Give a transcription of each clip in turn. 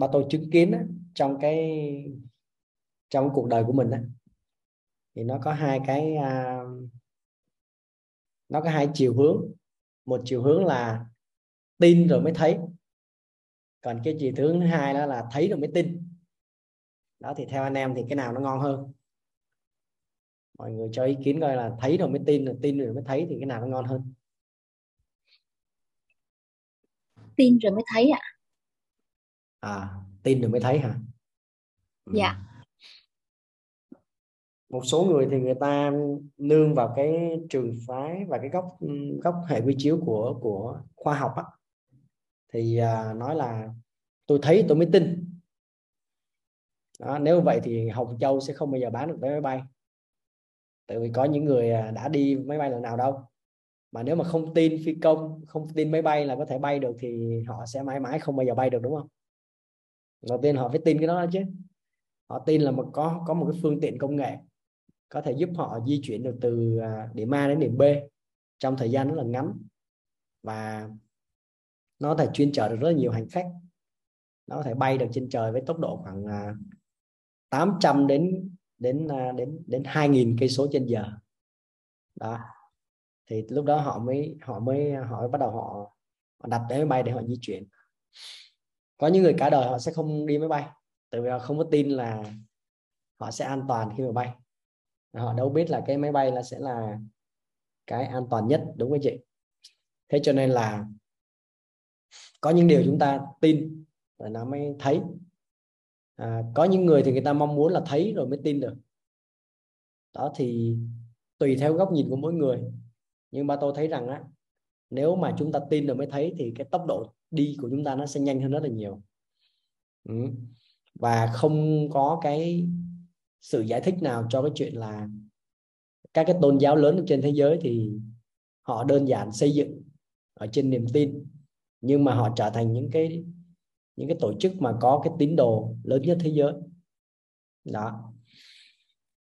mà tôi chứng kiến á, trong cái trong cuộc đời của mình á, thì nó có hai cái à, nó có hai chiều hướng. Một chiều hướng là tin rồi mới thấy. Còn cái chiều hướng thứ hai đó là thấy rồi mới tin. Đó thì theo anh em thì cái nào nó ngon hơn? Mọi người cho ý kiến coi là thấy rồi mới tin rồi tin rồi mới thấy thì cái nào nó ngon hơn? Tin rồi mới thấy ạ. à? À tin rồi mới thấy hả? Ừ. dạ. Một số người thì người ta nương vào cái trường phái và cái góc góc hệ quy chiếu của của khoa học á. Thì à, nói là tôi thấy tôi mới tin. Đó, nếu vậy thì Hồng Châu sẽ không bao giờ bán được vé máy bay. Tại vì có những người à, đã đi máy bay lần nào đâu. Mà nếu mà không tin phi công không tin máy bay là có thể bay được thì họ sẽ mãi mãi không bao giờ bay được đúng không đầu tiên họ phải tin cái đó chứ. Họ tin là một có có một cái phương tiện công nghệ có thể giúp họ di chuyển được từ à, điểm A đến điểm B trong thời gian rất là ngắn và nó có thể chuyên chở được rất là nhiều hành khách. Nó có thể bay được trên trời với tốc độ khoảng à, 800 đến đến à, đến đến 2.000 cây số trên giờ. Đó. Thì lúc đó họ mới họ mới họ mới bắt đầu họ, họ đặt vé máy bay để họ di chuyển có những người cả đời họ sẽ không đi máy bay tại vì họ không có tin là họ sẽ an toàn khi mà bay. Họ đâu biết là cái máy bay là sẽ là cái an toàn nhất đúng không chị? Thế cho nên là có những điều chúng ta tin rồi nó mới thấy. À, có những người thì người ta mong muốn là thấy rồi mới tin được. Đó thì tùy theo góc nhìn của mỗi người. Nhưng ba tôi thấy rằng á nếu mà chúng ta tin rồi mới thấy thì cái tốc độ đi của chúng ta nó sẽ nhanh hơn rất là nhiều. Ừ. và không có cái sự giải thích nào cho cái chuyện là các cái tôn giáo lớn trên thế giới thì họ đơn giản xây dựng ở trên niềm tin, nhưng mà họ trở thành những cái những cái tổ chức mà có cái tín đồ lớn nhất thế giới. Đó.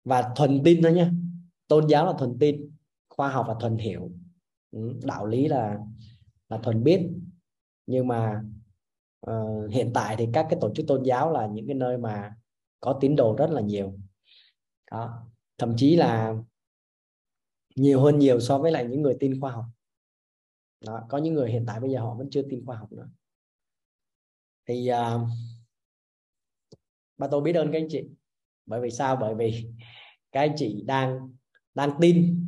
Và thuần tin thôi nhé tôn giáo là thuần tin, khoa học là thuần hiểu. Ừ. Đạo lý là là thuần biết nhưng mà uh, hiện tại thì các cái tổ chức tôn giáo là những cái nơi mà có tín đồ rất là nhiều. Đó thậm chí là nhiều hơn nhiều so với lại những người tin khoa học. Đó, có những người hiện tại bây giờ họ vẫn chưa tin khoa học nữa. Thì ờ, uh, ba tôi biết ơn các anh chị. Bởi vì sao? Bởi vì các anh chị đang đang tin.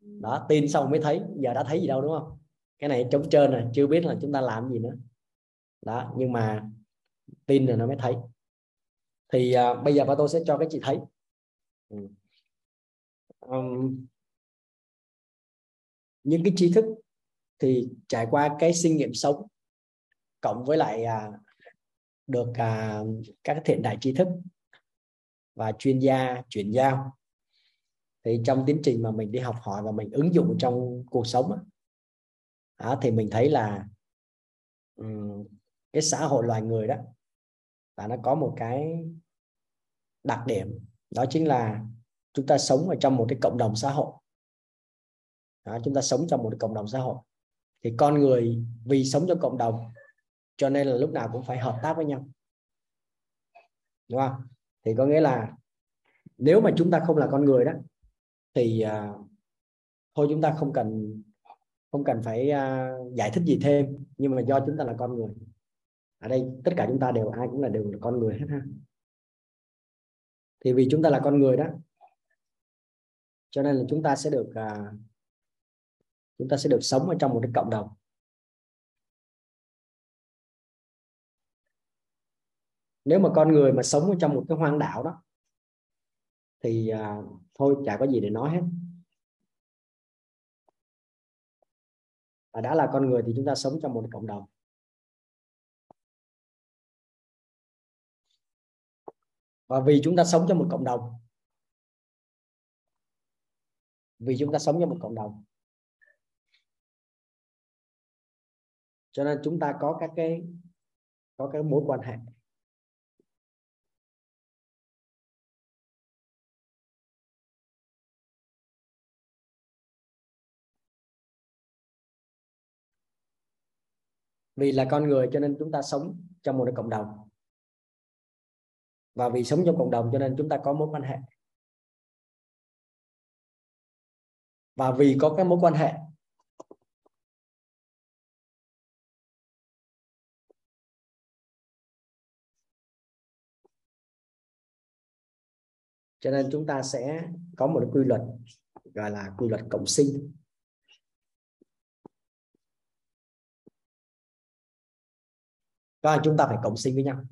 Đó tin xong mới thấy. Giờ đã thấy gì đâu đúng không? Cái này trống trơn rồi chưa biết là chúng ta làm gì nữa. Đó nhưng mà tin rồi nó mới thấy. Thì uh, bây giờ ba tôi sẽ cho các chị thấy. Ừ. um, những cái tri thức thì trải qua cái sinh nghiệm sống cộng với lại à, được à, các thiện đại tri thức và chuyên gia chuyển giao. Thì trong tiến trình mà mình đi học hỏi và mình ứng dụng trong cuộc sống à, thì mình thấy là um, cái xã hội loài người đó là nó có một cái đặc điểm đó chính là chúng ta sống ở trong một cái cộng đồng xã hội. Đó, chúng ta sống trong một cái cộng đồng xã hội. Thì con người vì sống trong cộng đồng cho nên là lúc nào cũng phải hợp tác với nhau. Đúng không? Thì có nghĩa là nếu mà chúng ta không là con người đó thì uh, thôi chúng ta không cần không cần phải uh, giải thích gì thêm nhưng mà do chúng ta là con người. Ở đây tất cả chúng ta đều ai cũng là đều là con người hết ha. Thì vì chúng ta là con người đó cho nên là chúng ta sẽ được uh, chúng ta sẽ được sống ở trong một cái cộng đồng. Nếu mà con người mà sống ở trong một cái hoang đảo đó thì uh, thôi chả có gì để nói hết. Đã là con người thì chúng ta sống trong một cộng đồng. Và vì chúng ta sống trong một cộng đồng, vì chúng ta sống trong một cộng đồng, cho nên chúng ta có các cái, có các mối quan hệ. Vì là con người cho nên chúng ta sống trong một cộng đồng. Và vì sống trong cộng đồng cho nên chúng ta có mối quan hệ. Và vì có cái mối quan hệ, cho nên chúng ta sẽ có một quy luật, gọi là quy luật cộng sinh. Có chúng ta phải cộng sinh với nhau?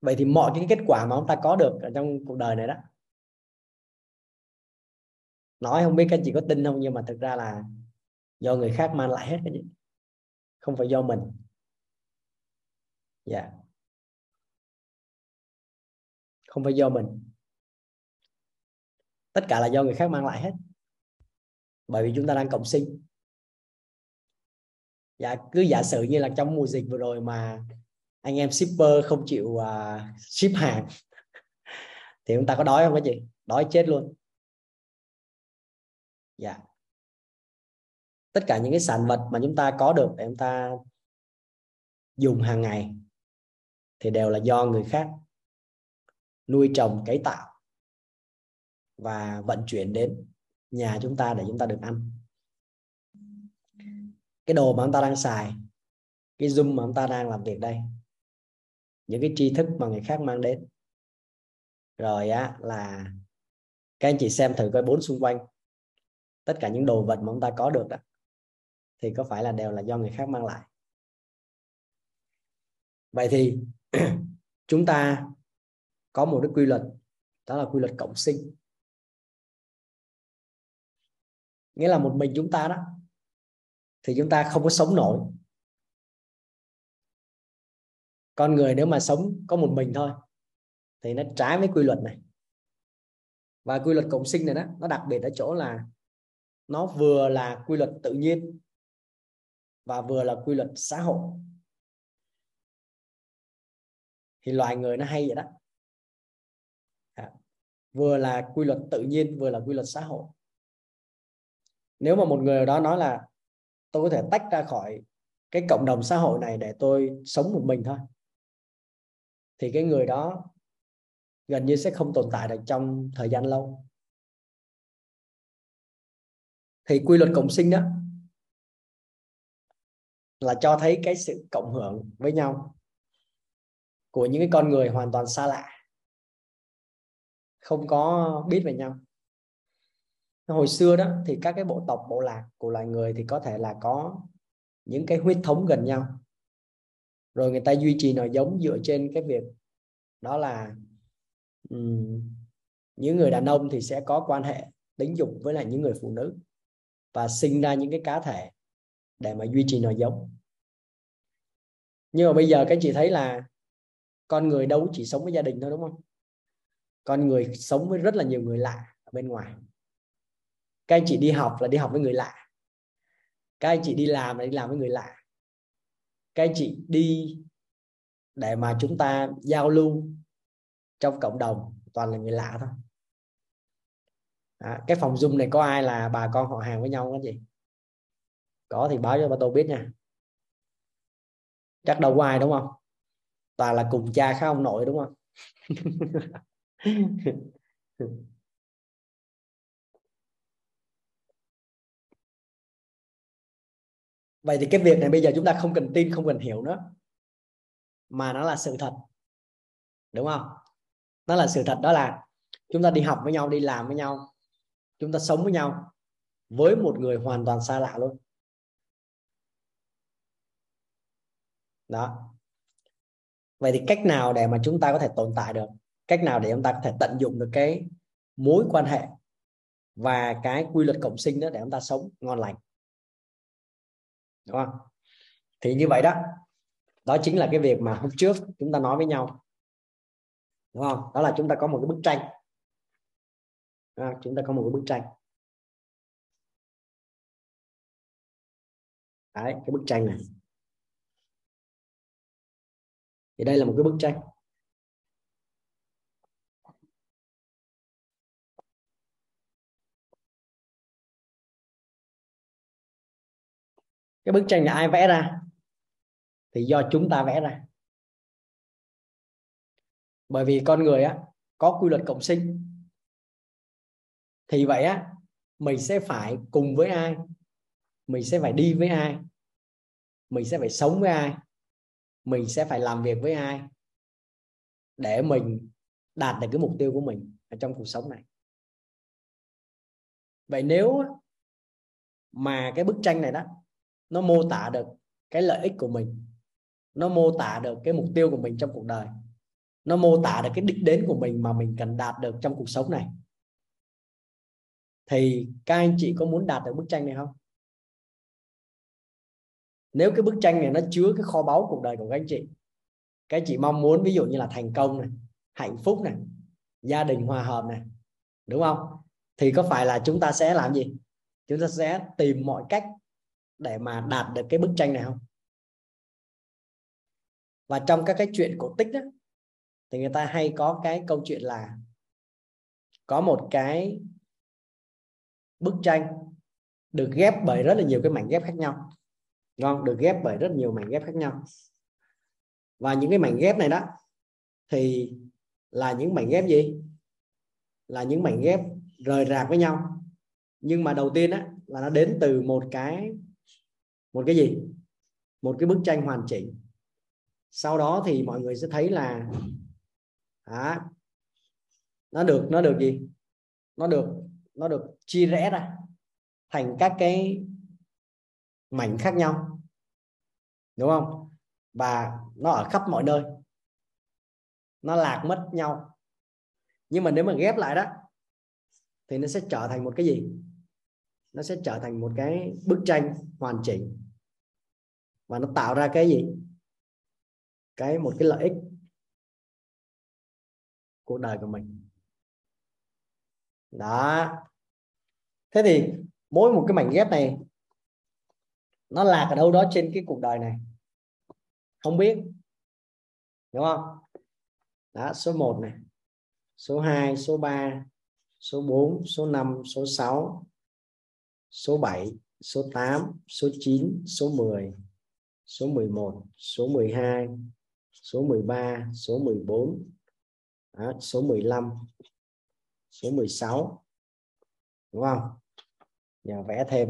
Vậy thì mọi cái kết quả mà ông ta có được ở trong cuộc đời này đó, nói không biết các chị có tin không, nhưng mà thực ra là do người khác mang lại hết cái gì, không phải do mình. Dạ. Yeah. không phải do mình. Tất cả là do người khác mang lại hết bởi vì chúng ta đang cộng sinh. Dạ cứ giả sử như là trong mùa dịch vừa rồi mà anh em shipper không chịu uh, ship hàng thì chúng ta có đói không các chị? Đói chết luôn. Dạ. Tất cả những cái sản vật mà chúng ta có được để chúng ta dùng hàng ngày thì đều là do người khác nuôi trồng cấy tạo và vận chuyển đến nhà chúng ta để chúng ta được ăn. Cái đồ mà chúng ta đang xài, cái zoom mà chúng ta đang làm việc đây, những cái tri thức mà người khác mang đến. Rồi á, là các anh chị xem thử coi bốn xung quanh, tất cả những đồ vật mà chúng ta có được đó thì có phải là đều là do người khác mang lại. Vậy thì chúng ta có một cái quy luật, đó là quy luật cộng sinh. Nghĩa là một mình chúng ta đó thì chúng ta không có sống nổi. Con người nếu mà sống có một mình thôi thì nó trái với quy luật này. Và quy luật cộng sinh này đó nó đặc biệt ở chỗ là nó vừa là quy luật tự nhiên và vừa là quy luật xã hội. Thì loài người nó hay vậy đó. À, vừa là quy luật tự nhiên vừa là quy luật xã hội nếu mà một người ở đó nói là tôi có thể tách ra khỏi cái cộng đồng xã hội này để tôi sống một mình thôi, thì cái người đó gần như sẽ không tồn tại được trong thời gian lâu. Thì quy luật cộng sinh đó là cho thấy cái sự cộng hưởng với nhau của những cái con người hoàn toàn xa lạ, không có biết về nhau hồi xưa đó thì các cái bộ tộc bộ lạc của loài người thì có thể là có những cái huyết thống gần nhau. Rồi người ta duy trì nòi giống dựa trên cái việc đó là um, những người đàn ông thì sẽ có quan hệ tính dục với lại những người phụ nữ và sinh ra những cái cá thể để mà duy trì nòi giống. Nhưng mà bây giờ các chị thấy là con người đâu chỉ sống với gia đình thôi đúng không? Con người sống với rất là nhiều người lạ ở bên ngoài các anh chị đi học là đi học với người lạ. Các anh chị đi làm là đi làm với người lạ. Các anh chị đi để mà chúng ta giao lưu trong cộng đồng toàn là người lạ thôi. À, cái phòng zoom này có ai là bà con họ hàng với nhau không gì có thì báo cho bà tôi biết nha. Chắc đâu có ai đúng không? Toàn là cùng cha khác ông nội đúng không? vậy thì cái việc này bây giờ chúng ta không cần tin, không cần hiểu nữa. Mà nó là sự thật. Đúng không? Nó là sự thật đó là chúng ta đi học với nhau, đi làm với nhau, chúng ta sống với nhau với một người hoàn toàn xa lạ luôn. Đó. Vậy thì cách nào để mà chúng ta có thể tồn tại được? Cách nào để chúng ta có thể tận dụng được cái mối quan hệ và cái quy luật cộng sinh đó để chúng ta sống ngon lành? Đúng không? Thì như vậy đó. Đó chính là cái việc mà hôm trước chúng ta nói với nhau. Đúng không? Đó là chúng ta có một cái bức tranh. À, chúng ta có một cái bức tranh. Đấy cái bức tranh này. Thì đây là một cái bức tranh. Cái bức tranh là ai vẽ ra? Thì do chúng ta vẽ ra. Bởi vì con người á, có quy luật cộng sinh. Thì vậy á, mình sẽ phải cùng với ai? Mình sẽ phải đi với ai? Mình sẽ phải sống với ai? Mình sẽ phải làm việc với ai? Để mình đạt được cái mục tiêu của mình ở trong cuộc sống này. Vậy nếu mà cái bức tranh này đó nó mô tả được cái lợi ích của mình. Nó mô tả được cái mục tiêu của mình trong cuộc đời. Nó mô tả được cái đích đến của mình mà mình cần đạt được trong cuộc sống này. Thì các anh chị có muốn đạt được bức tranh này không? Nếu cái bức tranh này nó chứa cái kho báu cuộc đời của các anh chị các anh chị mong muốn ví dụ như là thành công này hạnh phúc này gia đình hòa hợp này đúng không? Thì có phải là chúng ta sẽ làm gì? Chúng ta sẽ tìm mọi cách để mà đạt được cái bức tranh này không? Và trong các cái chuyện cổ tích đó, thì người ta hay có cái câu chuyện là có một cái bức tranh được ghép bởi rất là nhiều cái mảnh ghép khác nhau. Ngon được ghép bởi rất nhiều mảnh ghép khác nhau. Và những cái mảnh ghép này đó, thì là những mảnh ghép gì? Là những mảnh ghép rời rạc với nhau. Nhưng mà đầu tiên á, là nó đến từ một cái một cái gì? Một cái bức tranh hoàn chỉnh. Sau đó thì mọi người sẽ thấy là à, nó được nó được gì? Nó được nó được chia rẽ ra thành các cái mảnh khác nhau. Đúng không? Và nó ở khắp mọi nơi. Nó lạc mất nhau. Nhưng mà nếu mà ghép lại đó thì nó sẽ trở thành một cái gì? Nó sẽ trở thành một cái bức tranh hoàn chỉnh và nó tạo ra cái gì? Cái một cái lợi ích cuộc đời của mình. Đó. Thế thì mỗi một cái mảnh ghép này, nó lạc ở đâu đó trên cái cuộc đời này? Không biết. Đúng không? Đó, số 1 này, số 2 số 3 số 4 số 5 số 6 số 7 số 8 số 9 số 10 số 11 số 12 số 13 số 14 đó, số 15 số 16 đúng không? Giờ vẽ thêm.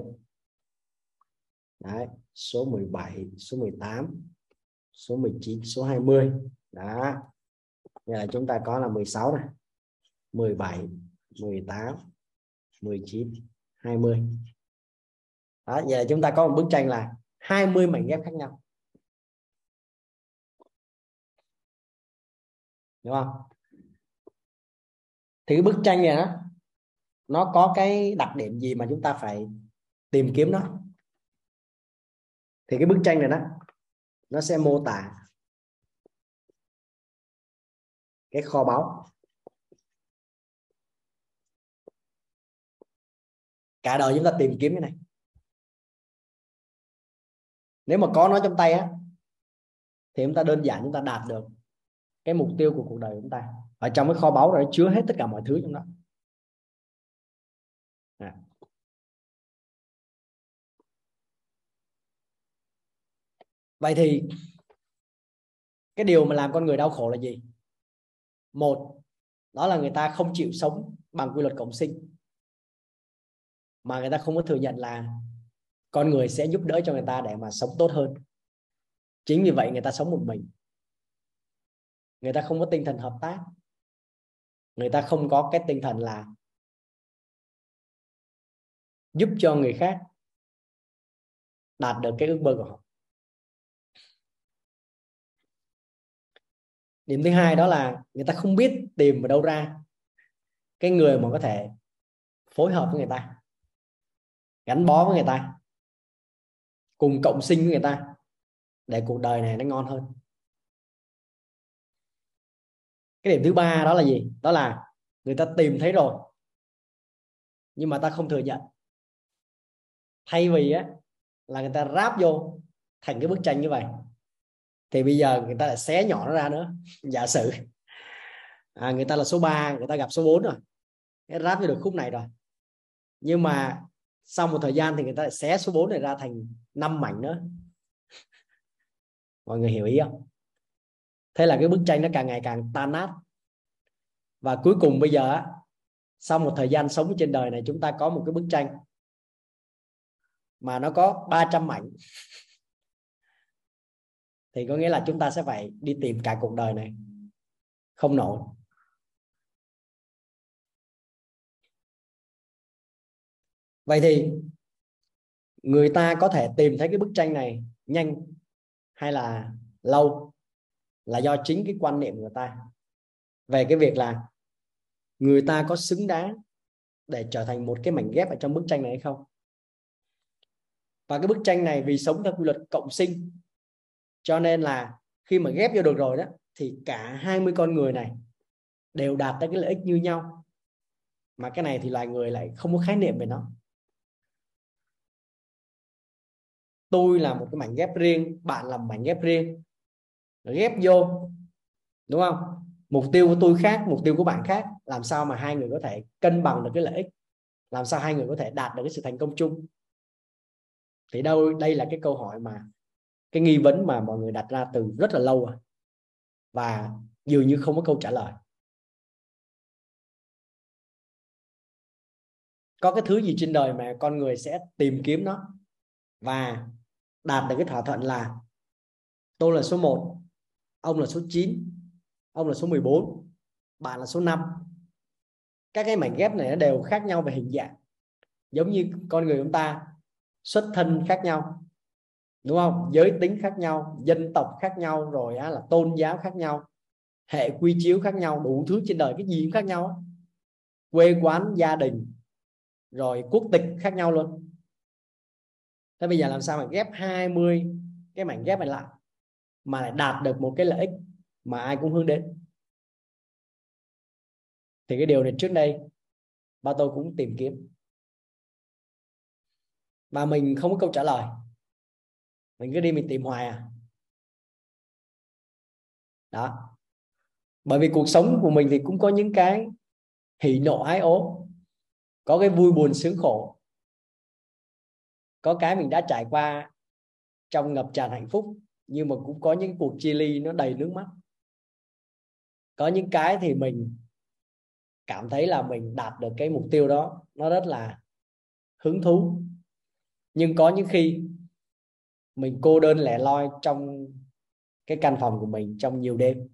Đấy, số 17 số 18 số 19 số 20 đó. Giờ là chúng ta có là 16 này 17 18 19 20 đó giờ là chúng ta có một bức tranh là 20 mảnh ghép khác nhau. Đúng không? Thì cái bức tranh này đó, nó có cái đặc điểm gì mà chúng ta phải tìm kiếm nó? Thì cái bức tranh này đó, nó sẽ mô tả cái kho báu. Cả đời chúng ta tìm kiếm cái này nếu mà có nó trong tay á, thì chúng ta đơn giản chúng ta đạt được cái mục tiêu của cuộc đời của chúng ta. Ở trong cái kho báu đó chứa hết tất cả mọi thứ trong đó. À. vậy thì cái điều mà làm con người đau khổ là gì? Một, đó là người ta không chịu sống bằng quy luật cộng sinh. Mà người ta không có thừa nhận là con người sẽ giúp đỡ cho người ta để mà sống tốt hơn. Chính vì vậy người ta sống một mình. Người ta không có tinh thần hợp tác. Người ta không có cái tinh thần là giúp cho người khác đạt được cái ước mơ của họ. Điểm thứ hai đó là người ta không biết tìm ở đâu ra cái người mà có thể phối hợp với người ta, gắn bó với người ta cùng cộng sinh với người ta để cuộc đời này nó ngon hơn. Cái điểm thứ ba đó là gì? Đó là người ta tìm thấy rồi nhưng mà ta không thừa nhận. Thay vì á là người ta ráp vô thành cái bức tranh như vậy thì bây giờ người ta lại xé nhỏ nó ra nữa. Giả sử à, người ta là số 3 người ta gặp số 4 rồi cái ráp vô được khúc này rồi. Nhưng mà sau một thời gian thì người ta lại xé số 4 này ra thành 5 mảnh nữa. Mọi người hiểu ý không? Thế là cái bức tranh nó càng ngày càng tan nát. Và cuối cùng bây giờ sau một thời gian sống trên đời này, chúng ta có một cái bức tranh mà nó có 300 mảnh. Thì có nghĩa là chúng ta sẽ phải đi tìm cả cuộc đời này không nổi. Vậy thì người ta có thể tìm thấy cái bức tranh này nhanh hay là lâu là do chính cái quan niệm của người ta. Về cái việc là người ta có xứng đáng để trở thành một cái mảnh ghép ở trong bức tranh này hay không? Và cái bức tranh này vì sống theo quy luật cộng sinh, cho nên là khi mà ghép vô được rồi đó, thì cả 20 con người này đều đạt tới cái lợi ích như nhau. Mà cái này thì loài người lại không có khái niệm về nó. Tôi là một cái mảnh ghép riêng, bạn là một mảnh ghép riêng. Ghép vô, đúng không? Mục tiêu của tôi khác, mục tiêu của bạn khác. Làm sao mà hai người có thể cân bằng được cái lợi ích? Làm sao hai người có thể đạt được cái sự thành công chung? Thì đâu, đây là cái câu hỏi mà, cái nghi vấn mà mọi người đặt ra từ rất là lâu rồi. Và dường như không có câu trả lời. Có cái thứ gì trên đời mà con người sẽ tìm kiếm nó? Và đạt được cái thỏa thuận là tôi là số 1 ông là số 9 ông là số 14 bạn là số 5 các cái mảnh ghép này nó đều khác nhau về hình dạng. Giống như con người chúng ta xuất thân khác nhau đúng không? Giới tính khác nhau dân tộc khác nhau rồi á, là tôn giáo khác nhau hệ quy chiếu khác nhau đủ thứ trên đời cái gì cũng khác nhau quê quán gia đình rồi quốc tịch khác nhau luôn thế bây giờ làm sao mà ghép 20 cái mảnh ghép này lại mà lại đạt được một cái lợi ích mà ai cũng hướng đến? Thì cái điều này trước đây ba tôi cũng tìm kiếm. Mà mình không có câu trả lời. Mình cứ đi mình tìm hoài à. Đó. Bởi vì cuộc sống của mình thì cũng có những cái hỉ nộ ái ố có cái vui buồn sướng khổ có cái mình đã trải qua trong ngập tràn hạnh phúc, nhưng mà cũng có những cuộc chia ly nó đầy nước mắt. Có những cái thì mình cảm thấy là mình đạt được cái mục tiêu đó, nó rất là hứng thú. Nhưng có những khi mình cô đơn lẻ loi trong cái căn phòng của mình trong nhiều đêm.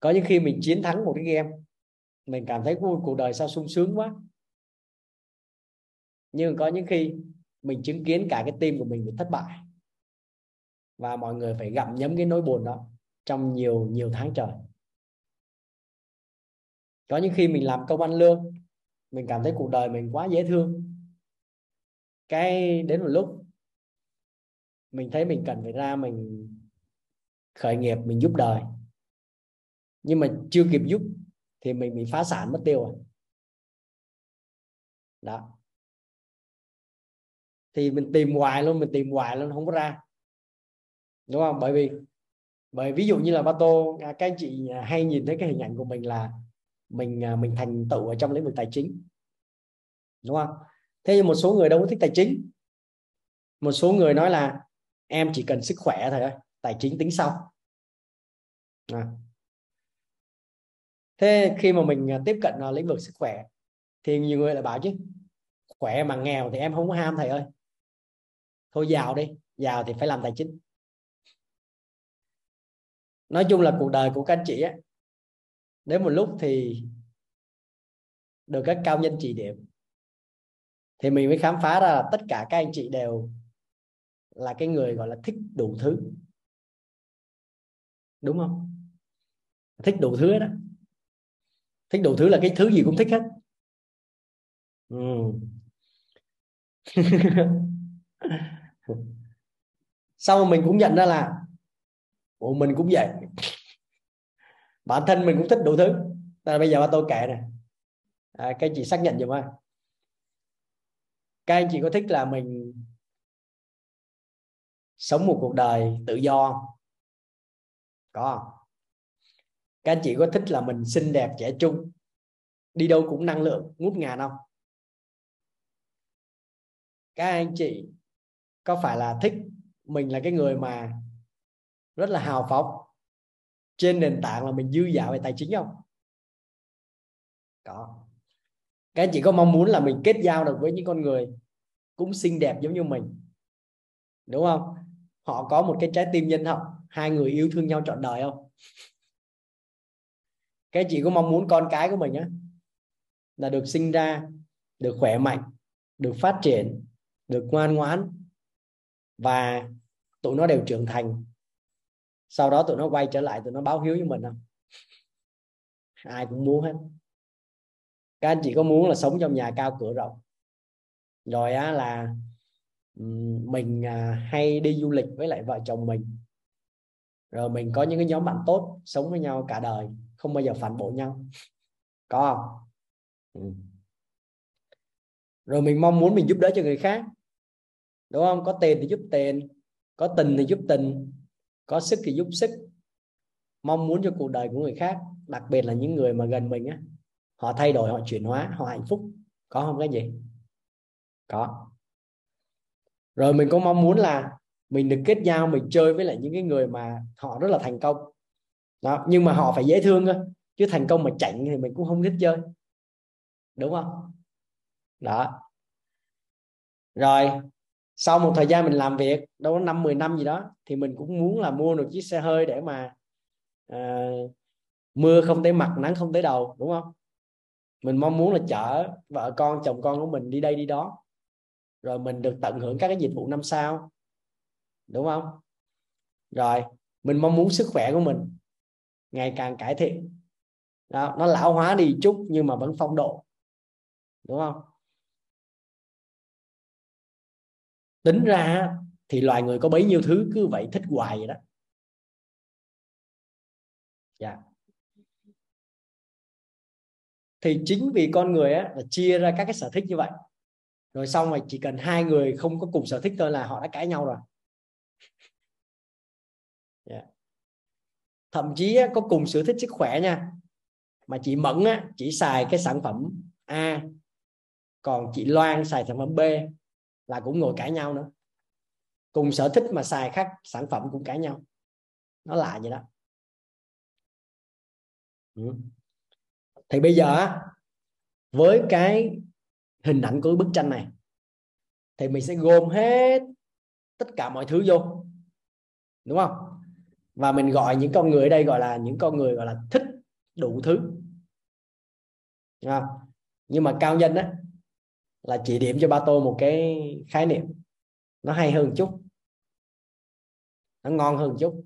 Có những khi mình chiến thắng một cái game, mình cảm thấy cuộc đời sao sung sướng quá nhưng có những khi mình chứng kiến cả cái tim của mình bị thất bại và mọi người phải gặm nhấm cái nỗi buồn đó trong nhiều nhiều tháng trời. Có những khi mình làm công ăn lương, mình cảm thấy cuộc đời mình quá dễ thương. Cái đến một lúc mình thấy mình cần phải ra mình khởi nghiệp, mình giúp đời. Nhưng mà chưa kịp giúp thì mình bị phá sản, mất tiêu rồi. Đó thì mình tìm hoài luôn, mình tìm hoài luôn, không có ra. Đúng không? Bởi vì, bởi ví dụ như là ba tô à, các anh chị à, hay nhìn thấy cái hình ảnh của mình là mình à, mình thành tựu ở trong lĩnh vực tài chính. Đúng không? Thế nhưng một số người đâu có thích tài chính. Một số người nói là em chỉ cần sức khỏe thôi, tài chính tính sau. À. thế khi mà mình tiếp cận vào lĩnh vực sức khỏe thì nhiều người lại bảo chứ, khỏe mà nghèo thì em không có ham thầy ơi thôi giàu đi, giàu thì phải làm tài chính. Nói chung là cuộc đời của các anh chị á, đến một lúc thì được các cao nhân chỉ điểm. Thì mình mới khám phá ra là tất cả các anh chị đều là cái người gọi là thích đủ thứ. Đúng không? Thích đủ thứ đó thích đủ thứ là cái thứ gì cũng thích hết. Ừ. sau mình cũng nhận ra là bộ mình cũng vậy. Bản thân mình cũng thích đủ thứ. Là bây giờ ba tôi kể này à, các anh chị xác nhận giùm ơi các anh chị có thích là mình sống một cuộc đời tự do có không? các anh chị có thích là mình xinh đẹp trẻ trung đi đâu cũng năng lượng ngút ngàn không? Các anh chị có phải là thích mình là cái người mà rất là hào phóng trên nền tảng là mình dư dả về tài chính không? Có. Các anh chị có mong muốn là mình kết giao được với những con người cũng xinh đẹp giống như mình, đúng không? Họ có một cái trái tim nhân hậu, hai người yêu thương nhau trọn đời không? Các anh chị có mong muốn con cái của mình á, là được sinh ra, được khỏe mạnh, được phát triển, được ngoan ngoãn và tụi nó đều trưởng thành. Sau đó tụi nó quay trở lại, tụi nó báo hiếu với mình không? Ai cũng muốn hết. Các anh chị có muốn là sống trong nhà cao cửa rộng? Rồi á là mình à, hay đi du lịch với lại vợ chồng mình. Rồi mình có những cái nhóm bạn tốt sống với nhau cả đời, không bao giờ phản bội nhau. Có không? Ừ. rồi mình mong muốn mình giúp đỡ cho người khác đúng không? Có tiền thì giúp tiền, có tình thì giúp tình, có sức thì giúp sức. Mong muốn cho cuộc đời của người khác, đặc biệt là những người mà gần mình á, họ thay đổi, họ chuyển hóa, họ hạnh phúc. Có không cái gì có. Rồi mình có mong muốn là mình được kết giao, mình chơi với lại những cái người mà họ rất là thành công. Đó, nhưng mà họ phải dễ thương cơ, chứ thành công mà chảnh thì mình cũng không thích chơi. Đúng không? Đó. Rồi sau một thời gian mình làm việc đâu có năm 10 năm gì đó thì mình cũng muốn là mua được chiếc xe hơi để mà à, mưa không tới mặt nắng không tới đầu đúng không? Mình mong muốn là chở vợ con chồng con của mình đi đây đi đó. Rồi mình được tận hưởng các cái dịch vụ năm sao đúng không? Rồi mình mong muốn sức khỏe của mình ngày càng cải thiện. Đó, nó lão hóa đi chút nhưng mà vẫn phong độ đúng không? Tính ra thì loài người có bấy nhiêu thứ cứ vậy thích hoài vậy đó. Dạ. Thì chính vì con người á là chia ra các cái sở thích như vậy. Rồi xong rồi chỉ cần hai người không có cùng sở thích thôi là họ đã cãi nhau rồi. Yeah. Dạ. thậm chí á, có cùng sở thích sức khỏe nha. Mà chị mẫn á, chỉ xài cái sản phẩm A còn chị Loan xài sản phẩm B là cũng ngồi cãi nhau nữa. Cùng sở thích mà xài khác sản phẩm cũng cãi nhau. Nó lạ vậy đó. Ừ. thì bây giờ với cái hình ảnh của bức tranh này thì mình sẽ gom hết tất cả mọi thứ vô. Đúng không? Và mình gọi những con người ở đây gọi là những con người gọi là thích đủ thứ. Đúng không? nhưng mà cao nhân á là chỉ điểm cho ba tô một cái khái niệm. Nó hay hơn chút. Nó ngon hơn chút.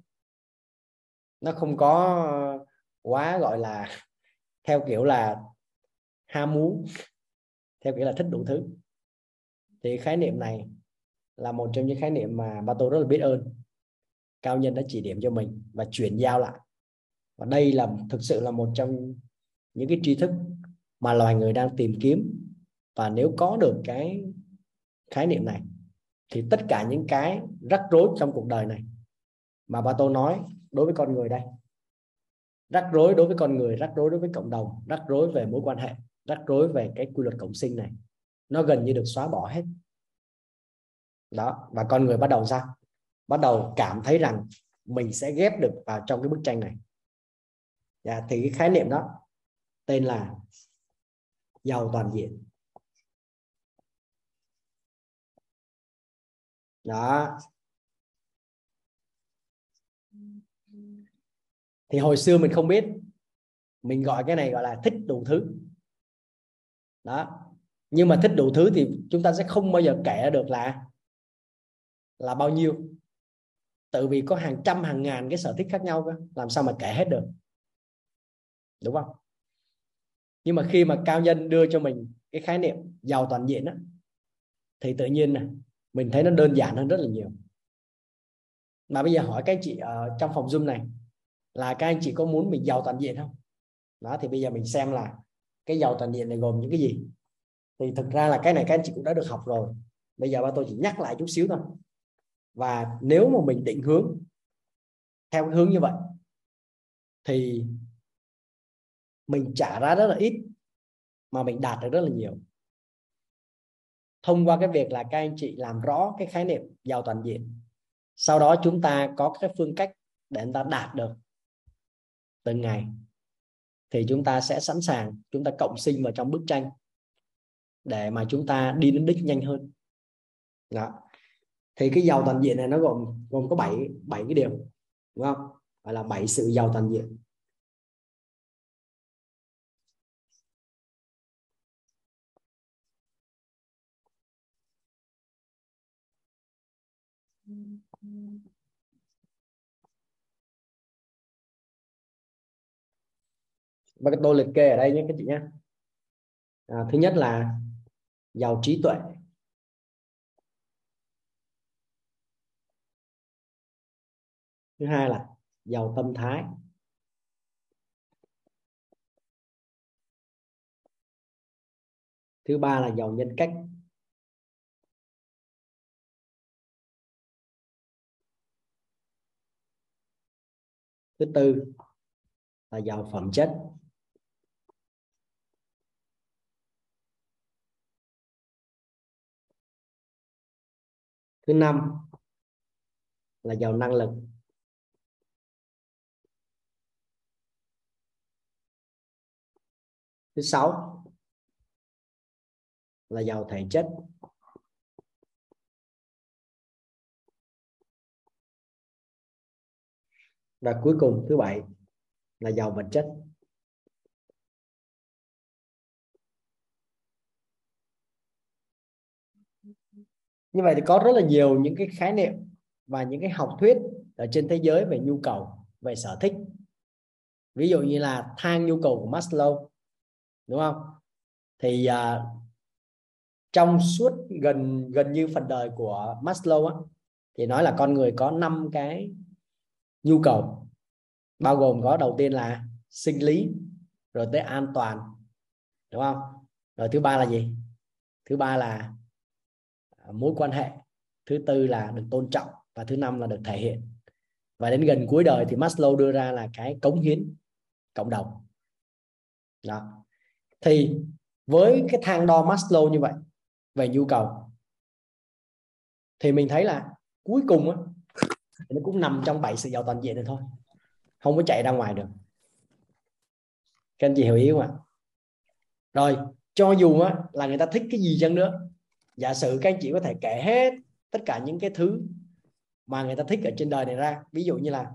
Nó không có quá gọi là theo kiểu là ham muốn, theo kiểu là thích đủ thứ. Thì khái niệm này là một trong những khái niệm mà ba tô rất là biết ơn. Cao nhân đã chỉ điểm cho mình và chuyển giao lại. Và đây là thực sự là một trong những cái tri thức mà loài người đang tìm kiếm và nếu có được cái khái niệm này thì tất cả những cái rắc rối trong cuộc đời này mà ba tô nói đối với con người đây rắc rối đối với con người rắc rối đối với cộng đồng rắc rối về mối quan hệ rắc rối về cái quy luật cộng sinh này nó gần như được xóa bỏ hết. Đó và con người bắt đầu ra bắt đầu cảm thấy rằng mình sẽ ghép được vào trong cái bức tranh này. Dạ, thì cái khái niệm đó tên là giàu toàn diện. Đó. Thì hồi xưa mình không biết. Mình gọi cái này gọi là thích đủ thứ. Đó. Nhưng mà thích đủ thứ thì chúng ta sẽ không bao giờ kể được là là bao nhiêu. Tự vì có hàng trăm hàng ngàn cái sở thích khác nhau cơ. Làm sao mà kể hết được? Đúng không? Nhưng mà khi mà cao nhân đưa cho mình cái khái niệm giàu toàn diện đó, thì tự nhiên này mình thấy nó đơn giản hơn rất là nhiều. Mà bây giờ hỏi các anh chị ở trong phòng zoom này, là các anh chị có muốn mình giàu toàn diện không? Đó, thì bây giờ mình xem là cái giàu toàn diện này gồm những cái gì. Thì thực ra là cái này các anh chị cũng đã được học rồi. Bây giờ ba tôi chỉ nhắc lại chút xíu thôi. Và nếu mà mình định hướng theo cái hướng như vậy, thì mình trả ra rất là ít, mà mình đạt được rất là nhiều thông qua cái việc là các anh chị làm rõ cái khái niệm giàu toàn diện, sau đó chúng ta có cái phương cách để chúng ta đạt được từng ngày, thì chúng ta sẽ sẵn sàng, chúng ta cộng sinh vào trong bức tranh để mà chúng ta đi đến đích nhanh hơn. Đó. Thì cái giàu toàn diện này nó gồm gồm có 7 bảy cái điều, đúng không? Gọi là bảy sự giàu toàn diện. Và cái tôi liệt kê ở đây nhé các chị nhé. À, thứ nhất là giàu trí tuệ. Thứ hai là giàu tâm thái. Thứ ba là giàu nhân cách. Thứ tư là giàu phẩm chất. Thứ năm là giàu năng lực. Thứ sáu là giàu thể chất. Và cuối cùng thứ bảy là giàu vật chất. Như vậy thì có rất là nhiều những cái khái niệm và những cái học thuyết ở trên thế giới về nhu cầu về sở thích. Ví dụ như là thang nhu cầu của Maslow đúng không? Thì uh, trong suốt gần gần như phần đời của Maslow á, thì nói là con người có năm cái nhu cầu bao gồm có đầu tiên là sinh lý rồi tới an toàn đúng không? Rồi thứ ba là gì? Thứ ba là mối quan hệ. Thứ tư là được tôn trọng và thứ năm là được thể hiện. Và đến gần cuối đời thì Maslow đưa ra là cái cống hiến cộng đồng. Đó. Thì với cái thang đo Maslow như vậy về nhu cầu thì mình thấy là cuối cùng á nó cũng nằm trong bảy sự giàu toàn diện này thôi. Không có chạy ra ngoài được. Các anh chị hiểu ý không ạ? Rồi cho dù á, là người ta thích cái gì chăng nữa giả sử các anh chị có thể kể hết tất cả những cái thứ mà người ta thích ở trên đời này ra. Ví dụ như là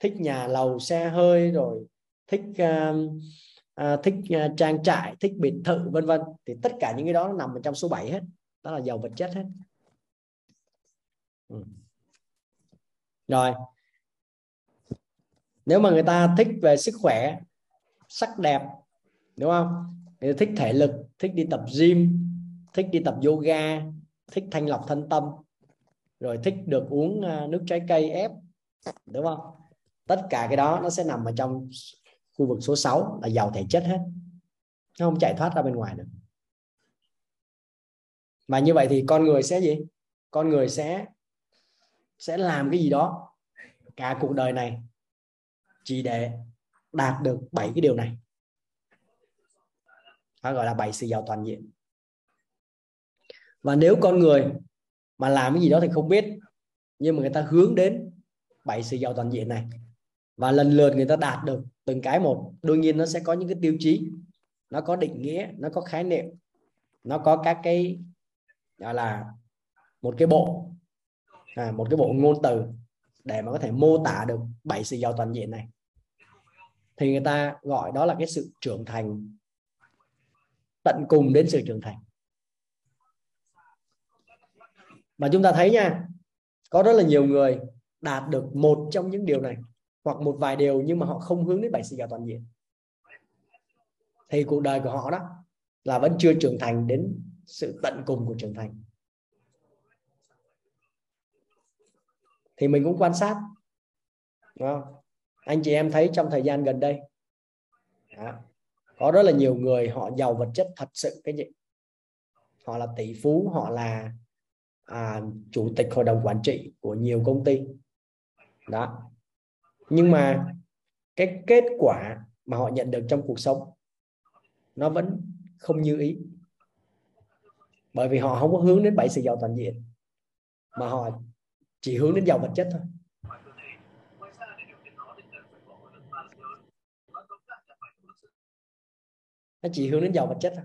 thích nhà lầu xe hơi rồi thích uh, uh, thích uh, trang trại thích biệt thự vân vân. Thì tất cả những cái đó nó nằm ở trong số 7 hết. Đó là giàu vật chất hết. Ừ. rồi. Nếu mà người ta thích về sức khỏe sắc đẹp đúng không? Người ta thích thể lực thích đi tập gym thích đi tập yoga, thích thanh lọc thân tâm, rồi thích được uống à, nước trái cây ép, đúng không? Tất cả cái đó nó sẽ nằm ở trong khu vực số 6 là giàu thể chất hết. Nó không chạy thoát ra bên ngoài được. Mà như vậy thì con người sẽ gì? Con người sẽ sẽ làm cái gì đó cả cuộc đời này chỉ để đạt được bảy cái điều này. Nó gọi là bảy sự giàu toàn diện và nếu con người mà làm cái gì đó thì không biết nhưng mà người ta hướng đến bảy sự giàu toàn diện này. Và lần lượt người ta đạt được từng cái một đương nhiên nó sẽ có những cái tiêu chí. Nó có định nghĩa nó có khái niệm nó có các cái gọi là một cái bộ à, một cái bộ ngôn từ để mà có thể mô tả được bảy sự giàu toàn diện này. Thì người ta gọi đó là cái sự trưởng thành tận cùng đến sự trưởng thành. Mà chúng ta thấy nha có rất là nhiều người đạt được một trong những điều này hoặc một vài điều nhưng mà họ không hướng đến bảy sự giàu toàn diện. Thì cuộc đời của họ đó là vẫn chưa trưởng thành đến sự tận cùng của trưởng thành. Thì mình cũng quan sát đúng không? anh chị em thấy trong thời gian gần đây đó, có rất là nhiều người họ giàu vật chất thật sự cái gì? Họ là tỷ phú họ là à, chủ tịch hội đồng quản trị của nhiều công ty. Đó. Nhưng mà cái kết quả mà họ nhận được trong cuộc sống nó vẫn không như ý. Bởi vì họ không có hướng đến bảy sự giàu toàn diện mà họ chỉ hướng đến giàu vật chất thôi. Nó chỉ hướng đến giàu vật chất thôi.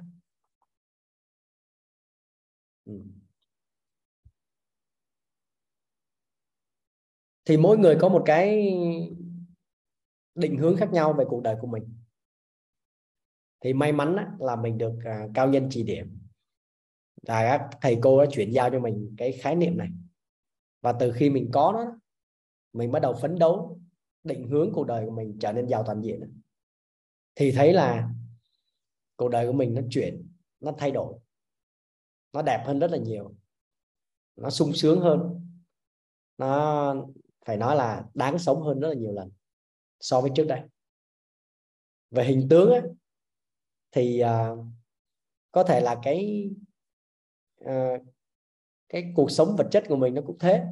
Ừ. thì mỗi người có một cái định hướng khác nhau về cuộc đời của mình. Thì may mắn là mình được à, cao nhân chỉ điểm. Là các thầy cô đã chuyển giao cho mình cái khái niệm này. Và từ khi mình có nó mình bắt đầu phấn đấu định hướng cuộc đời của mình trở nên giàu toàn diện. Thì thấy là cuộc đời của mình nó chuyển nó thay đổi. Nó đẹp hơn rất là nhiều. Nó sung sướng hơn. Nó phải nói là đáng sống hơn rất là nhiều lần so với trước đây. Về hình tướng á, thì uh, có thể là cái uh, cái cuộc sống vật chất của mình nó cũng thế.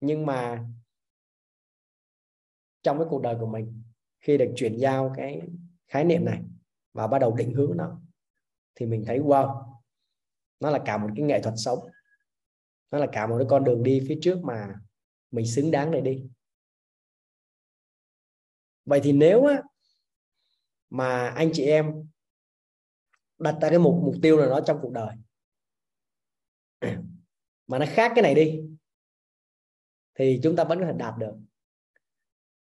Nhưng mà trong cái cuộc đời của mình khi được chuyển giao cái khái niệm này và bắt đầu định hướng nó thì mình thấy wow nó là cả một cái nghệ thuật sống nó là cả một cái con đường đi phía trước mà mình xứng đáng để đi. Vậy thì nếu á, mà anh chị em đặt ra cái mục mục tiêu nào đó trong cuộc đời mà nó khác cái này đi thì chúng ta vẫn có thể đạt được.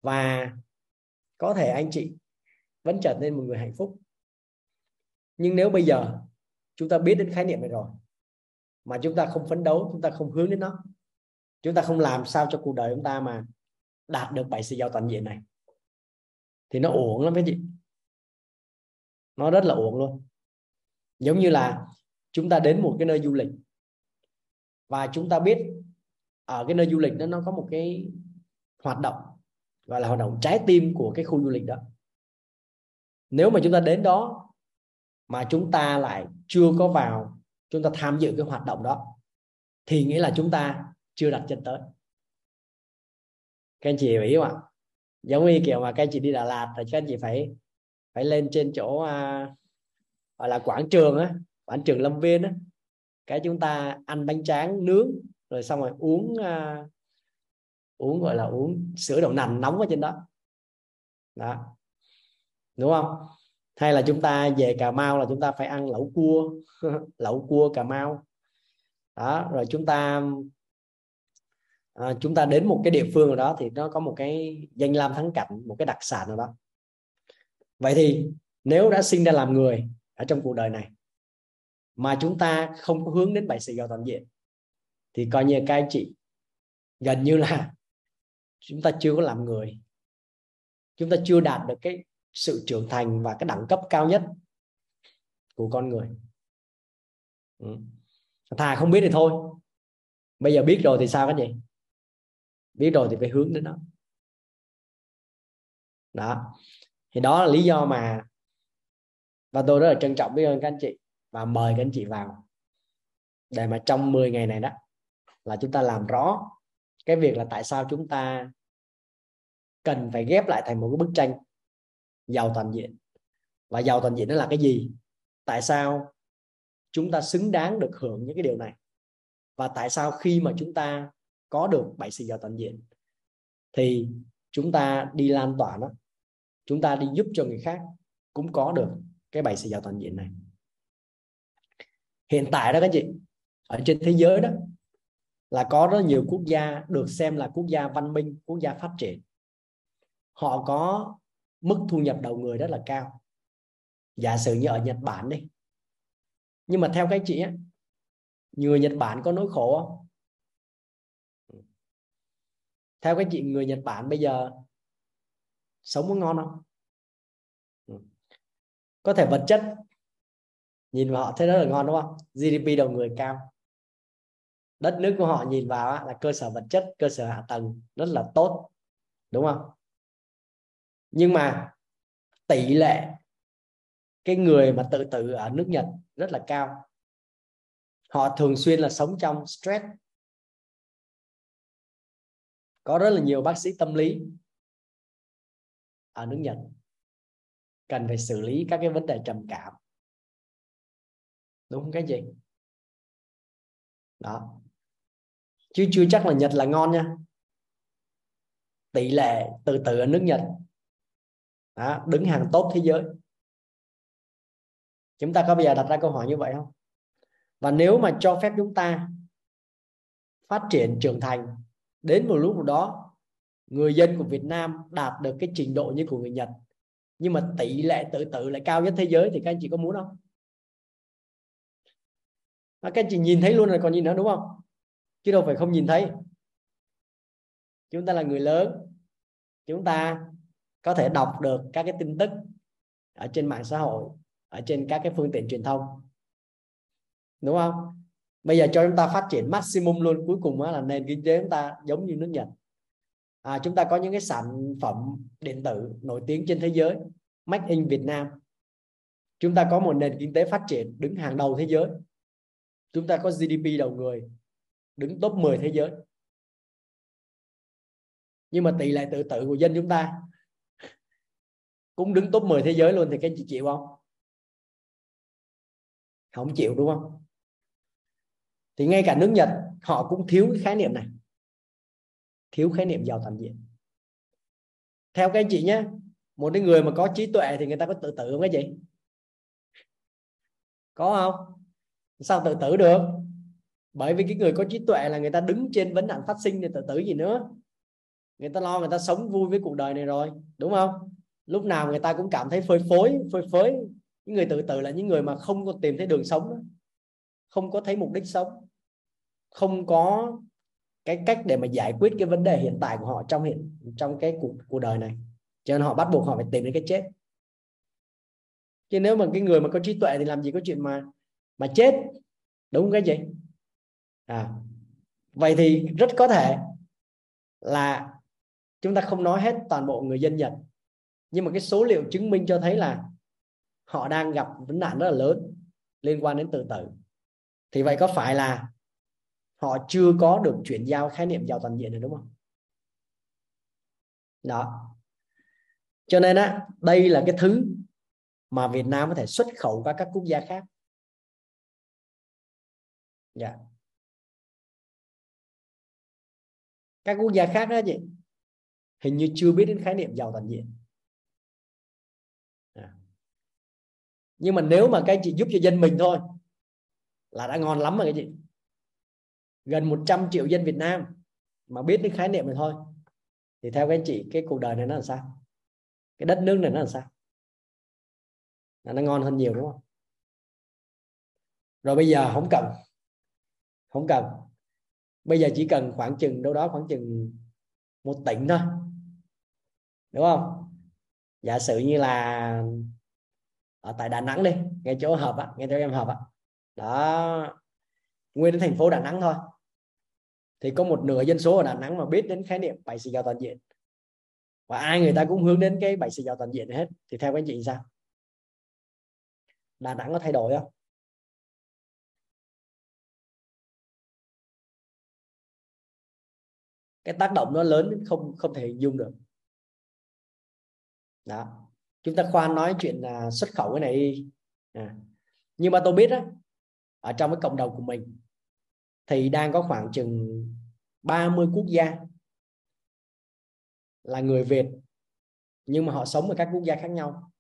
Và có thể anh chị vẫn trở nên một người hạnh phúc. Nhưng nếu bây giờ chúng ta biết đến khái niệm này rồi mà chúng ta không phấn đấu, chúng ta không hướng đến nó. Chúng ta không làm sao cho cuộc đời chúng ta mà đạt được bảy sự giàu toàn diện này. Thì nó uổng lắm, các chị. Nó rất là uổng luôn. Giống như là chúng ta đến một cái nơi du lịch và chúng ta biết ở cái nơi du lịch đó nó có một cái hoạt động, gọi là hoạt động trái tim của cái khu du lịch đó. Nếu mà chúng ta đến đó mà chúng ta lại chưa có vào chúng ta tham dự cái hoạt động đó. Thì nghĩa là chúng ta chưa đặt chân tới. Các anh chị hiểu không ạ? Giống như kiểu mà các anh chị đi Đà Lạt thì các anh chị phải phải lên trên chỗ à, gọi là quảng trường á quảng trường Lâm Viên á. Cái chúng ta ăn bánh tráng nướng rồi xong rồi uống à, uống gọi là uống sữa đậu nành nóng ở trên đó. Đó. Đúng không? Hay là chúng ta về Cà Mau là chúng ta phải ăn lẩu cua. Lẩu cua Cà Mau. Đó rồi chúng ta à, chúng ta đến một cái địa phương nào đó thì nó có một cái danh lam thắng cảnh một cái đặc sản nào đó. Vậy thì nếu đã sinh ra làm người ở trong cuộc đời này mà chúng ta không có hướng đến bảy sự giàu toàn diện thì coi như các anh chị gần như là chúng ta chưa có làm người. Chúng ta chưa đạt được cái sự trưởng thành và cái đẳng cấp cao nhất của con người. Ừ. thà không biết thì thôi. Bây giờ biết rồi thì sao cái gì biết rồi thì phải hướng đến nó. Đó. Thì đó là lý do mà và tôi rất là trân trọng biết ơn các anh chị và mời các anh chị vào. Để mà trong 10 ngày này đó là chúng ta làm rõ cái việc là tại sao chúng ta cần phải ghép lại thành một cái bức tranh giàu toàn diện. Và giàu toàn diện nó là cái gì? Tại sao chúng ta xứng đáng được hưởng những cái điều này? Và tại sao khi mà chúng ta có được bảy sự giàu toàn diện, thì chúng ta đi lan tỏa nó, chúng ta đi giúp cho người khác cũng có được cái bảy sự giàu toàn diện này? Hiện tại đó các chị, ở trên thế giới đó, là có rất nhiều quốc gia được xem là quốc gia văn minh, quốc gia phát triển. Họ có mức thu nhập đầu người rất là cao. Giả sử như ở Nhật Bản đi. Nhưng mà theo các chị á, người Nhật Bản có nỗi khổ không? Theo các chị, người Nhật Bản bây giờ sống có ngon không? Có thể vật chất, nhìn vào họ thấy rất là ngon, đúng không? GDP đầu người cao. Đất nước của họ nhìn vào là cơ sở vật chất, cơ sở hạ tầng rất là tốt, đúng không? Nhưng mà tỷ lệ cái người mà tự tử ở nước Nhật rất là cao. Họ thường xuyên là sống trong stress. Có rất là nhiều bác sĩ tâm lý ở nước Nhật. Cần phải xử lý các cái vấn đề trầm cảm. Đúng không cái gì đó. Chứ chưa chắc là Nhật là ngon nha. Tỷ lệ tự tử ở nước Nhật đó, đứng hàng tốt thế giới. Chúng ta có bây giờ đặt ra câu hỏi như vậy không? Và nếu mà cho phép chúng ta phát triển trưởng thành đến một lúc nào đó người dân của Việt Nam đạt được cái trình độ như của người Nhật nhưng mà tỷ lệ tự tử lại cao nhất thế giới thì các anh chị có muốn không? Các anh chị nhìn thấy luôn rồi còn nhìn nữa đúng không? Chứ đâu phải không nhìn thấy. Chúng ta là người lớn. Chúng ta có thể đọc được các cái tin tức ở trên mạng xã hội ở trên các cái phương tiện truyền thông. Đúng không? Bây giờ cho chúng ta phát triển maximum luôn. Cuối cùng là nền kinh tế chúng ta giống như nước Nhật. À, chúng ta có những cái sản phẩm điện tử nổi tiếng trên thế giới make in Việt Nam. Chúng ta có một nền kinh tế phát triển đứng hàng đầu thế giới. Chúng ta có GDP đầu người đứng top 10 thế giới. Nhưng mà tỷ lệ tự tử của dân chúng ta cũng đứng top 10 thế giới luôn thì các anh chị chịu không? Không chịu, đúng không? Thì ngay cả nước Nhật, họ cũng thiếu cái khái niệm này. Thiếu khái niệm giàu toàn diện. Theo các anh chị nhé một cái người mà có trí tuệ thì người ta có tự tử không các chị? Có không? Sao tự tử được? Bởi vì cái người có trí tuệ là người ta đứng trên vấn nạn phát sinh thì tự tử gì nữa? Người ta lo người ta sống vui với cuộc đời này rồi, đúng không? Lúc nào người ta cũng cảm thấy phơi phới phơi phới. Những người tự tử là những người mà không có tìm thấy đường sống đó. không có thấy mục đích sống. Không có cái cách để mà giải quyết cái vấn đề hiện tại của họ trong hiện, trong cái cuộc cuộc đời này. Cho nên họ bắt buộc họ phải tìm đến cái chết. Chứ nếu mà cái người mà có trí tuệ thì làm gì có chuyện mà mà chết. Đúng cái gì à. Vậy thì rất có thể là chúng ta không nói hết toàn bộ người dân Nhật nhưng mà cái số liệu chứng minh cho thấy là họ đang gặp vấn nạn rất là lớn liên quan đến tự tử thì vậy có phải là họ chưa có được chuyển giao khái niệm giàu toàn diện này đúng không? Đó. Cho nên á, đây là cái thứ mà Việt Nam có thể xuất khẩu qua các quốc gia khác. Dạ. Các quốc gia khác đó chị, hình như chưa biết đến khái niệm giàu toàn diện à nhưng mà nếu mà các anh chị giúp cho dân mình thôi, là đã ngon lắm rồi các chị. Gần 100 triệu dân Việt Nam mà biết đến khái niệm này thôi. Thì theo các anh chị, cái cuộc đời này nó là sao? Cái đất nước này nó là sao? Là nó ngon hơn nhiều, đúng không? Rồi bây giờ không cần. Không cần. Bây giờ chỉ cần khoảng chừng, đâu đó khoảng chừng một tỉnh thôi. Đúng không? Giả sử như là ở tại Đà Nẵng đi, ngay chỗ hợp á, ngay chỗ em hợp á. Đó, nguyên đến thành phố Đà Nẵng thôi. Thì có một nửa dân số ở Đà Nẵng mà biết đến khái niệm bảy sự giàu toàn diện. Và ai người ta cũng hướng đến cái bảy sự giàu toàn diện hết. Thì theo các anh chị sao? Đà Nẵng có thay đổi không? Cái tác động nó lớn không không thể hình dung được. Đó chúng ta khoan nói chuyện là xuất khẩu cái này à. nhưng mà tôi biết đó, ở trong cái cộng đồng của mình thì đang có khoảng chừng 30 quốc gia là người Việt nhưng mà họ sống ở các quốc gia khác nhau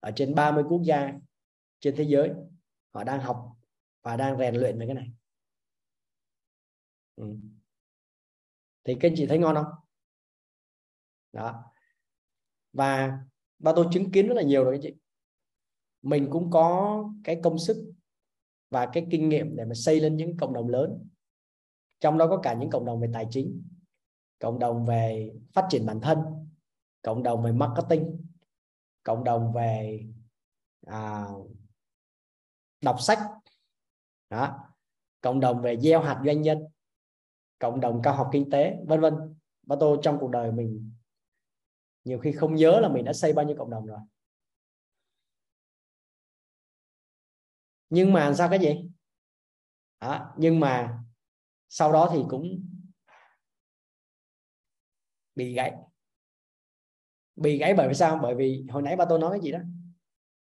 ở trên 30 quốc gia trên thế giới họ đang học và đang rèn luyện về cái này ừ. thì các anh chị thấy ngon không đó và và tôi chứng kiến rất là nhiều rồi anh chị. Mình cũng có cái công sức và cái kinh nghiệm để mà xây lên những cộng đồng lớn. Trong đó có cả những cộng đồng về tài chính cộng đồng về phát triển bản thân cộng đồng về marketing cộng đồng về à, đọc sách đó cộng đồng về gieo hạt doanh nhân cộng đồng cao học kinh tế vân vân. Và tôi trong cuộc đời mình nhiều khi không nhớ là mình đã xây bao nhiêu cộng đồng rồi. Nhưng mà sao cái gì? Đó, nhưng mà sau đó thì cũng bị gãy. Bị gãy bởi vì sao? Bởi vì hồi nãy ba tôi nói cái gì đó?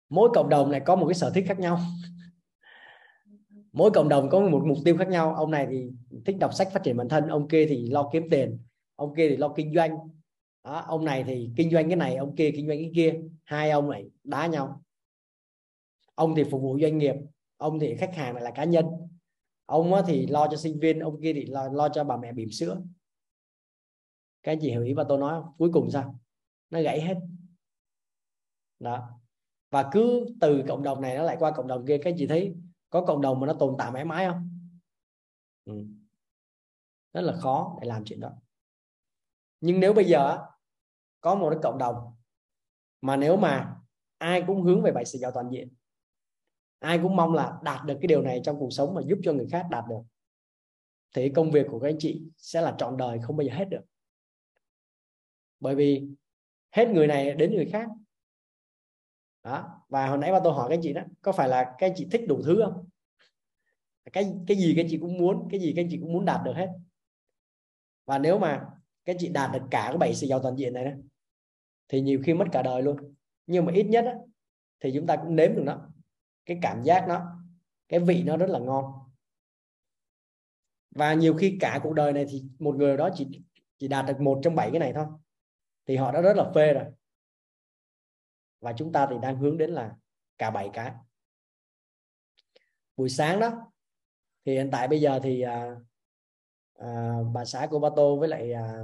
Mỗi cộng đồng này có một cái sở thích khác nhau. Mỗi cộng đồng có một mục tiêu khác nhau. Ông này thì thích đọc sách phát triển bản thân ông kia thì lo kiếm tiền ông kia thì lo kinh doanh đó, ông này thì kinh doanh cái này ông kia kinh doanh cái kia hai ông này đá nhau. Ông thì phục vụ doanh nghiệp ông thì khách hàng lại là cá nhân. Ông thì lo cho sinh viên ông kia thì lo, lo cho bà mẹ bỉm sữa. Cái gì hiểu ý và tôi nói không? cuối cùng sao? Nó gãy hết. Đó. Và cứ từ cộng đồng này nó lại qua cộng đồng kia cái chị thấy có cộng đồng mà nó tồn tại mãi mãi không? Ừ. rất là khó để làm chuyện đó nhưng nếu bây giờ có một cái cộng đồng mà nếu mà ai cũng hướng về bài sự giàu toàn diện, ai cũng mong là đạt được cái điều này trong cuộc sống mà giúp cho người khác đạt được, thì công việc của các anh chị sẽ là trọn đời, không bao giờ hết được. Bởi vì hết người này đến người khác. Đó, và hồi nãy ba tôi hỏi các anh chị đó, có phải là các anh chị thích đủ thứ không? Cái cái gì các anh chị cũng muốn, cái gì các anh chị cũng muốn đạt được hết. Và nếu mà các chị đạt được cả cái bảy sự giàu toàn diện này này thì nhiều khi mất cả đời luôn. Nhưng mà ít nhất á, thì chúng ta cũng nếm được nó. Cái cảm giác nó cái vị nó rất là ngon. Và nhiều khi cả cuộc đời này thì một người đó chỉ chỉ đạt được một trong bảy cái này thôi. Thì họ đã rất là phê rồi. Và chúng ta thì đang hướng đến là cả bảy cái. Buổi sáng đó thì hiện tại bây giờ thì à, à, bà xã của ba tô với lại à,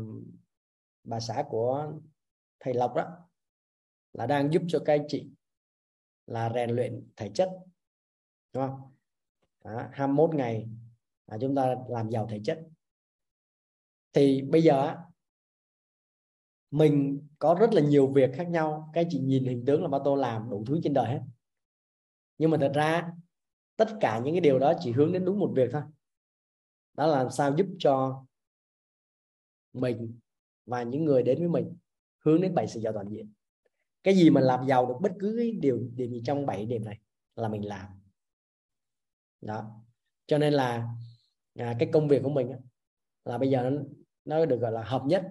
bà xã của thầy lộc đó là đang giúp cho các anh chị là rèn luyện thể chất đúng không? Đó, 21 ngày là chúng ta làm giàu thể chất. Thì bây giờ mình có rất là nhiều việc khác nhau. Cái chị nhìn hình tướng là ba tô làm đủ thứ trên đời hết. Nhưng mà thật ra tất cả những cái điều đó chỉ hướng đến đúng một việc thôi đó là làm sao giúp cho mình và những người đến với mình hướng đến bảy sự giàu toàn diện. Cái gì mà làm giàu được bất cứ cái điều điều gì trong bảy điểm này là mình làm. Đó. Cho nên là à, cái công việc của mình á, là bây giờ nó, nó được gọi là hợp nhất.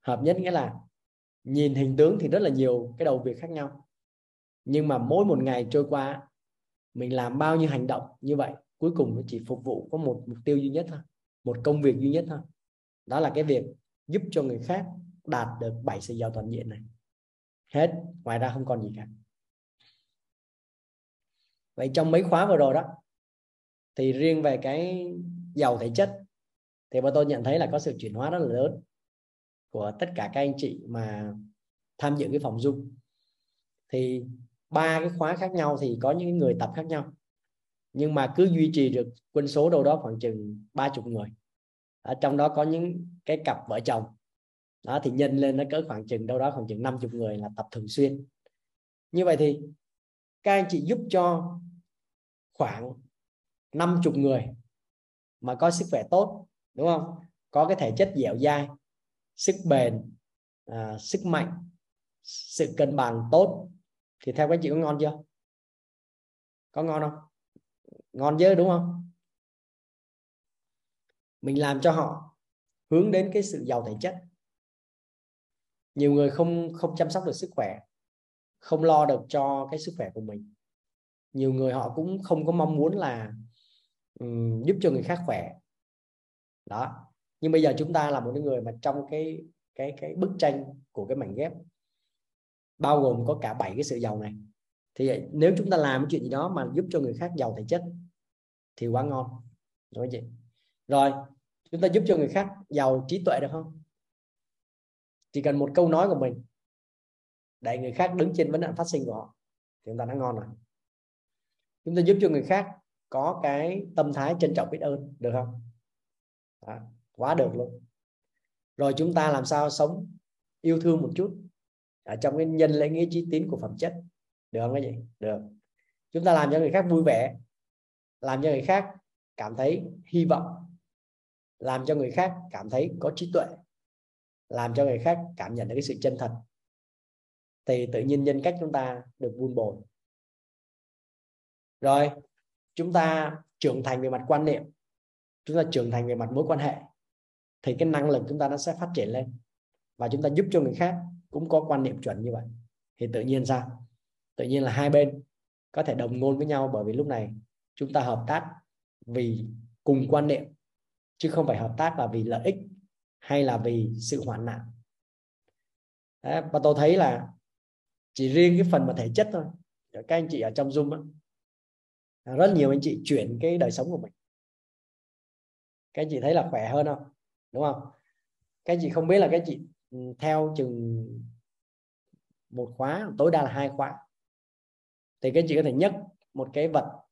Hợp nhất nghĩa là nhìn hình tướng thì rất là nhiều cái đầu việc khác nhau. Nhưng mà mỗi một ngày trôi qua mình làm bao nhiêu hành động như vậy cuối cùng nó chỉ phục vụ có một mục tiêu duy nhất thôi, một công việc duy nhất thôi. Đó là cái việc giúp cho người khác đạt được bảy sự giàu toàn diện này. Hết, ngoài ra không còn gì cả. Vậy trong mấy khóa vừa rồi đó, thì riêng về cái giàu thể chất, thì bọn tôi nhận thấy là có sự chuyển hóa rất là lớn của tất cả các anh chị mà tham dự cái phòng dung thì ba cái khóa khác nhau thì có những người tập khác nhau nhưng mà cứ duy trì được quân số đâu đó khoảng chừng ba chục người. Ở trong đó có những cái cặp vợ chồng. Đó thì nhân lên nó cỡ khoảng chừng đâu đó khoảng chừng 50 người là tập thường xuyên. Như vậy thì các anh chị giúp cho khoảng 50 người mà có sức khỏe tốt đúng không? Có cái thể chất dẻo dai sức bền à, sức mạnh sự cân bằng tốt. Thì theo các anh chị có ngon chưa? Có ngon không? Ngon chứ đúng không? Mình làm cho họ hướng đến cái sự giàu thể chất. Nhiều người không không chăm sóc được sức khỏe không lo được cho cái sức khỏe của mình. Nhiều người họ cũng không có mong muốn là um, giúp cho người khác khỏe. Đó. Nhưng bây giờ chúng ta là một người mà trong cái cái cái bức tranh của cái mảnh ghép bao gồm có cả bảy cái sự giàu này thì à, nếu chúng ta làm cái chuyện gì đó mà giúp cho người khác giàu thể chất thì quá ngon. Đúng không chị? Rồi chúng ta giúp cho người khác giàu trí tuệ được không? Chỉ cần một câu nói của mình để người khác đứng trên vấn nạn phát sinh của họ thì chúng ta đã ngon rồi. Chúng ta giúp cho người khác có cái tâm thái trân trọng biết ơn được không? Đó, quá được luôn. Rồi chúng ta làm sao sống yêu thương một chút ở trong cái nhân lễ nghĩa trí tín của phẩm chất? Được không cái gì được. Chúng ta làm cho người khác vui vẻ, làm cho người khác cảm thấy hy vọng, làm cho người khác cảm thấy có trí tuệ, làm cho người khác cảm nhận được cái sự chân thật. Thì tự nhiên nhân cách chúng ta được vun bồi. Rồi, chúng ta trưởng thành về mặt quan niệm, chúng ta trưởng thành về mặt mối quan hệ, thì cái năng lực chúng ta nó sẽ phát triển lên và chúng ta giúp cho người khác cũng có quan niệm chuẩn như vậy. Thì tự nhiên sao? Tự nhiên là hai bên có thể đồng ngôn với nhau bởi vì lúc này chúng ta hợp tác vì cùng quan niệm chứ không phải hợp tác là vì lợi ích hay là vì sự hoạn nạn. Đấy, và tôi thấy là chỉ riêng cái phần mà thể chất thôi. Các anh chị ở trong zoom đó, rất nhiều anh chị chuyển cái đời sống của mình. Các anh chị thấy là khỏe hơn không? Đúng không? Các anh chị không biết là các anh chị ừ, theo chừng một khóa tối đa là hai khóa thì các anh chị có thể nhấc một cái vật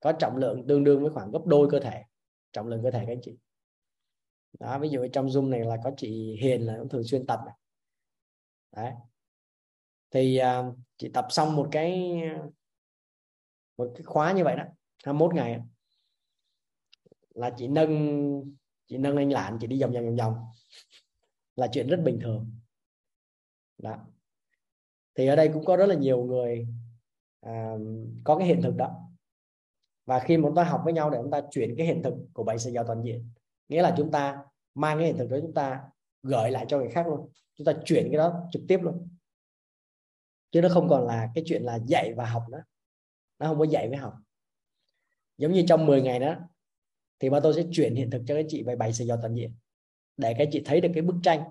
có trọng lượng tương đương với khoảng gấp đôi cơ thể trọng lượng cơ thể các anh chị. Đó ví dụ trong zoom này là có chị Hiền là cũng thường xuyên tập này. đấy. Thì uh, chị tập xong một cái một cái khóa như vậy đó 21 ngày là chị nâng chị nâng anh lạn chị đi vòng vòng vòng vòng. Là chuyện rất bình thường. Đó. Thì ở đây cũng có rất là nhiều người à, có cái hiện thực đó. Và khi mà chúng ta học với nhau để chúng ta chuyển cái hiện thực của bảy sự giàu toàn diện nghĩa là chúng ta mang cái hiện thực đó chúng ta gửi lại cho người khác luôn. Chúng ta chuyển cái đó trực tiếp luôn. Chứ nó không còn là cái chuyện là dạy và học nữa. Nó không có dạy với học. Giống như trong 10 ngày đó thì ba tôi sẽ chuyển hiện thực cho các chị về bảy sự giàu toàn diện để các chị thấy được cái bức tranh.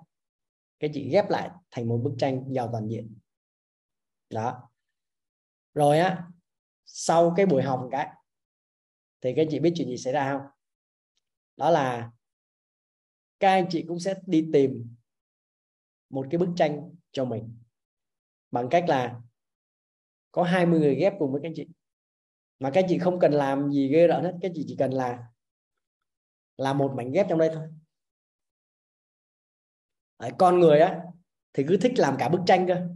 Các chị ghép lại thành một bức tranh giàu toàn diện. Đó rồi á sau cái buổi học cái thì các chị biết chuyện gì xảy ra không? Đó là các anh chị cũng sẽ đi tìm một cái bức tranh cho mình bằng cách là có 20 người ghép cùng với các anh chị. Mà các anh chị không cần làm gì ghê rợn hết các chị chỉ cần là là một mảnh ghép trong đây thôi. Đấy, con người á thì cứ thích làm cả bức tranh cơ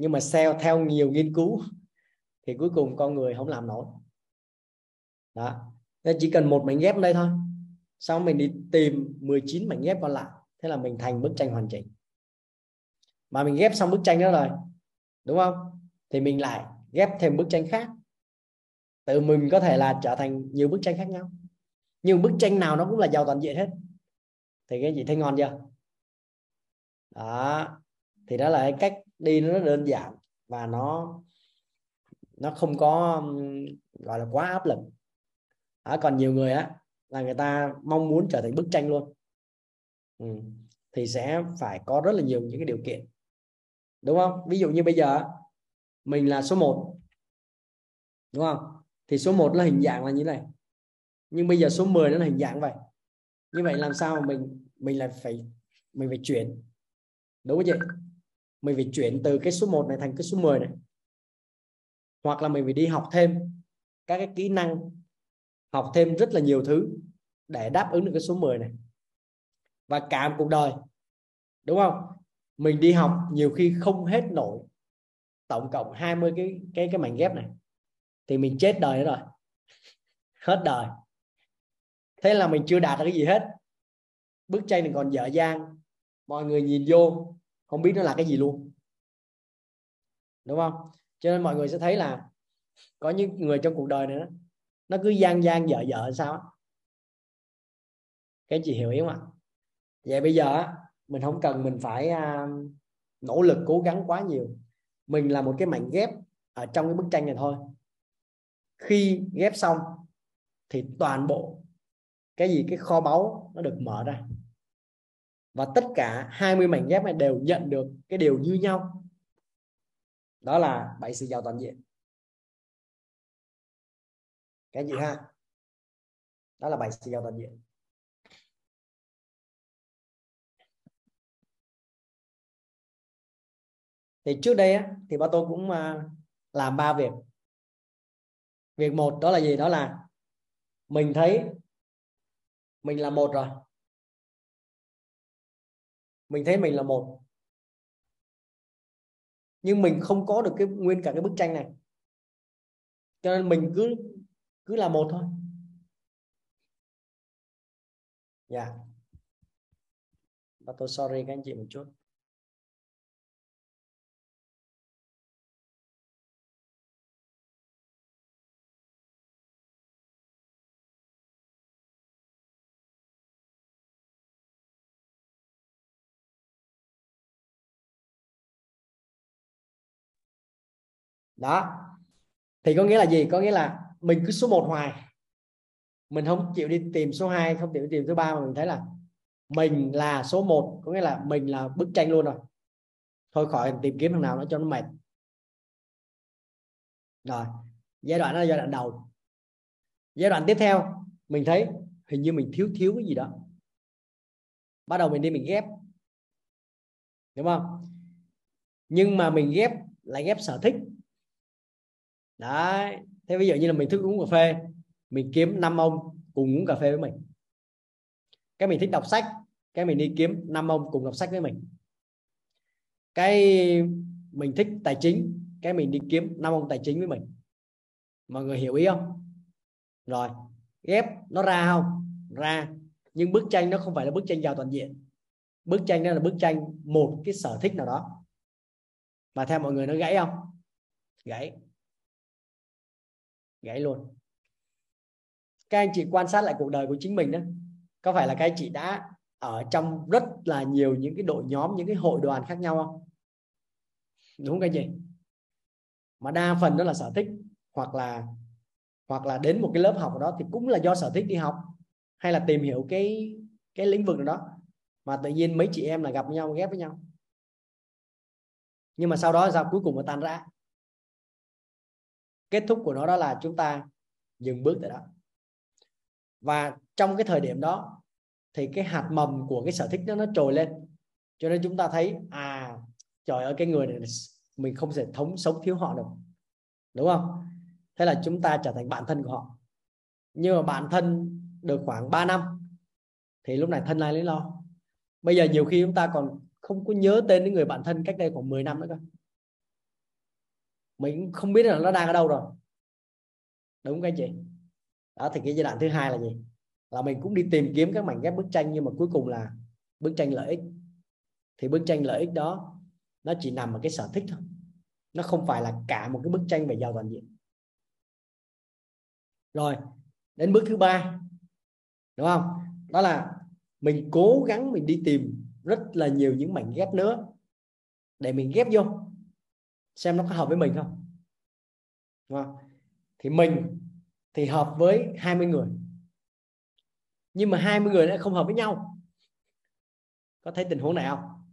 nhưng mà theo theo nhiều nghiên cứu thì cuối cùng con người không làm nổi. Đó. Nên chỉ cần một mảnh ghép đây thôi. Sau mình đi tìm 19 mảnh ghép còn lại. Thế là mình thành bức tranh hoàn chỉnh. Mà mình ghép xong bức tranh đó rồi, đúng không? Thì mình lại ghép thêm bức tranh khác. Tự mình có thể là trở thành nhiều bức tranh khác nhau. Nhưng bức tranh nào nó cũng là giàu toàn diện hết. Thì cái gì thấy ngon chưa? Đó thì đó là cái cách đi nó đơn giản và nó nó không có gọi là quá áp lực. À, còn nhiều người á là người ta mong muốn trở thành bức tranh luôn. Ừ. thì sẽ phải có rất là nhiều những cái điều kiện. Đúng không? Ví dụ như bây giờ mình là số 1 đúng không? Thì số 1 là hình dạng là như này. Nhưng bây giờ số 10 nó là hình dạng vậy. Như vậy làm sao mà mình mình lại phải mình phải chuyển? Đúng không chị? Mình phải chuyển từ cái số 1 này thành cái số 10 này. Hoặc là mình phải đi học thêm các cái kỹ năng, học thêm rất là nhiều thứ để đáp ứng được cái số 10 này. Và cả một cuộc đời, đúng không? Mình đi học nhiều khi không hết nổi tổng cộng 20 cái cái cái mảnh ghép này. Thì mình chết đời nữa rồi. Hết đời. Thế là mình chưa đạt được cái gì hết. Bức tranh này còn dở dang. Mọi người nhìn vô không biết nó là cái gì luôn. Đúng không? Cho nên mọi người sẽ thấy là có những người trong cuộc đời này đó, nó cứ gian gian dở dở sao cái chị hiểu ý không ạ? Vậy bây giờ mình không cần mình phải uh, nỗ lực cố gắng quá nhiều. Mình là một cái mảnh ghép ở trong cái bức tranh này thôi. Khi ghép xong thì toàn bộ cái gì cái kho báu nó được mở ra và tất cả 20 mảnh ghép này đều nhận được cái điều như nhau. Đó là bảy sự giàu toàn diện. Cái gì ha? Đó là bảy sự giàu toàn diện. Thì trước đây á, thì ba tôi cũng à, làm ba việc. Việc một đó là gì? Đó là mình thấy mình là một rồi mình thấy mình là một. Nhưng mình không có được cái nguyên cả cái bức tranh này. Cho nên mình cứ cứ là một thôi. Dạ. Yeah. và tôi sorry các anh chị một chút. Đó. Thì có nghĩa là gì? Có nghĩa là mình cứ số 1 hoài. Mình không chịu đi tìm số 2 không chịu đi tìm số 3 mà mình thấy là mình là số 1 có nghĩa là mình là bức tranh luôn rồi. Thôi khỏi tìm kiếm thằng nào nó cho nó mệt. Rồi. Giai đoạn đó là giai đoạn đầu. Giai đoạn tiếp theo, mình thấy hình như mình thiếu thiếu cái gì đó. Bắt đầu mình đi mình ghép. Đúng không? Nhưng mà mình ghép, lại ghép sở thích đấy. Thế ví dụ như là mình thích uống cà phê, mình kiếm 5 ông cùng uống cà phê với mình. Cái mình thích đọc sách, cái mình đi kiếm 5 ông cùng đọc sách với mình. Cái mình thích tài chính, cái mình đi kiếm 5 ông tài chính với mình. Mọi người hiểu ý không? Rồi, ghép nó ra không? Ra. Nhưng bức tranh nó không phải là bức tranh giàu toàn diện. Bức tranh đó là bức tranh một cái sở thích nào đó. Và theo mọi người nó gãy không? Gãy gãy luôn. Các anh chị quan sát lại cuộc đời của chính mình đó có phải là các anh chị đã ở trong rất là nhiều những cái đội nhóm, những cái hội đoàn khác nhau không? Đúng không các anh chị? Mà đa phần đó là sở thích, hoặc là hoặc là đến một cái lớp học đó thì cũng là do sở thích đi học, hay là tìm hiểu cái cái lĩnh vực đó. Mà tự nhiên mấy chị em là gặp nhau, ghép với nhau. Nhưng mà sau đó sao? Cuối cùng mà tan rã kết thúc của nó đó là chúng ta dừng bước tại đó. Và trong cái thời điểm đó, thì cái hạt mầm của cái sở thích đó nó trồi lên. Cho nên chúng ta thấy à trời ơi, cái người này mình không thể thống sống thiếu họ được. Đúng không? Thế là chúng ta trở thành bạn thân của họ. Nhưng mà bạn thân được khoảng 3 năm, thì lúc này thân ai lấy lo? Bây giờ nhiều khi chúng ta còn không có nhớ tên những người bạn thân cách đây khoảng 10 năm nữa cơ mình không biết là nó đang ở đâu rồi. Đúng không các anh chị? Đó, thì cái giai đoạn thứ hai là gì? Là mình cũng đi tìm kiếm các mảnh ghép bức tranh, nhưng mà cuối cùng là bức tranh lợi ích. Thì bức tranh lợi ích đó, nó chỉ nằm ở cái sở thích thôi. Nó không phải là cả một cái bức tranh về giàu toàn diện. Rồi, đến bước thứ ba. Đúng không? Đó là mình cố gắng mình đi tìm rất là nhiều những mảnh ghép nữa. Để mình ghép vô xem nó có hợp với mình không? Đúng không? thì mình thì hợp với 20 người. Nhưng mà 20 người lại không hợp với nhau. Có thấy tình huống này không?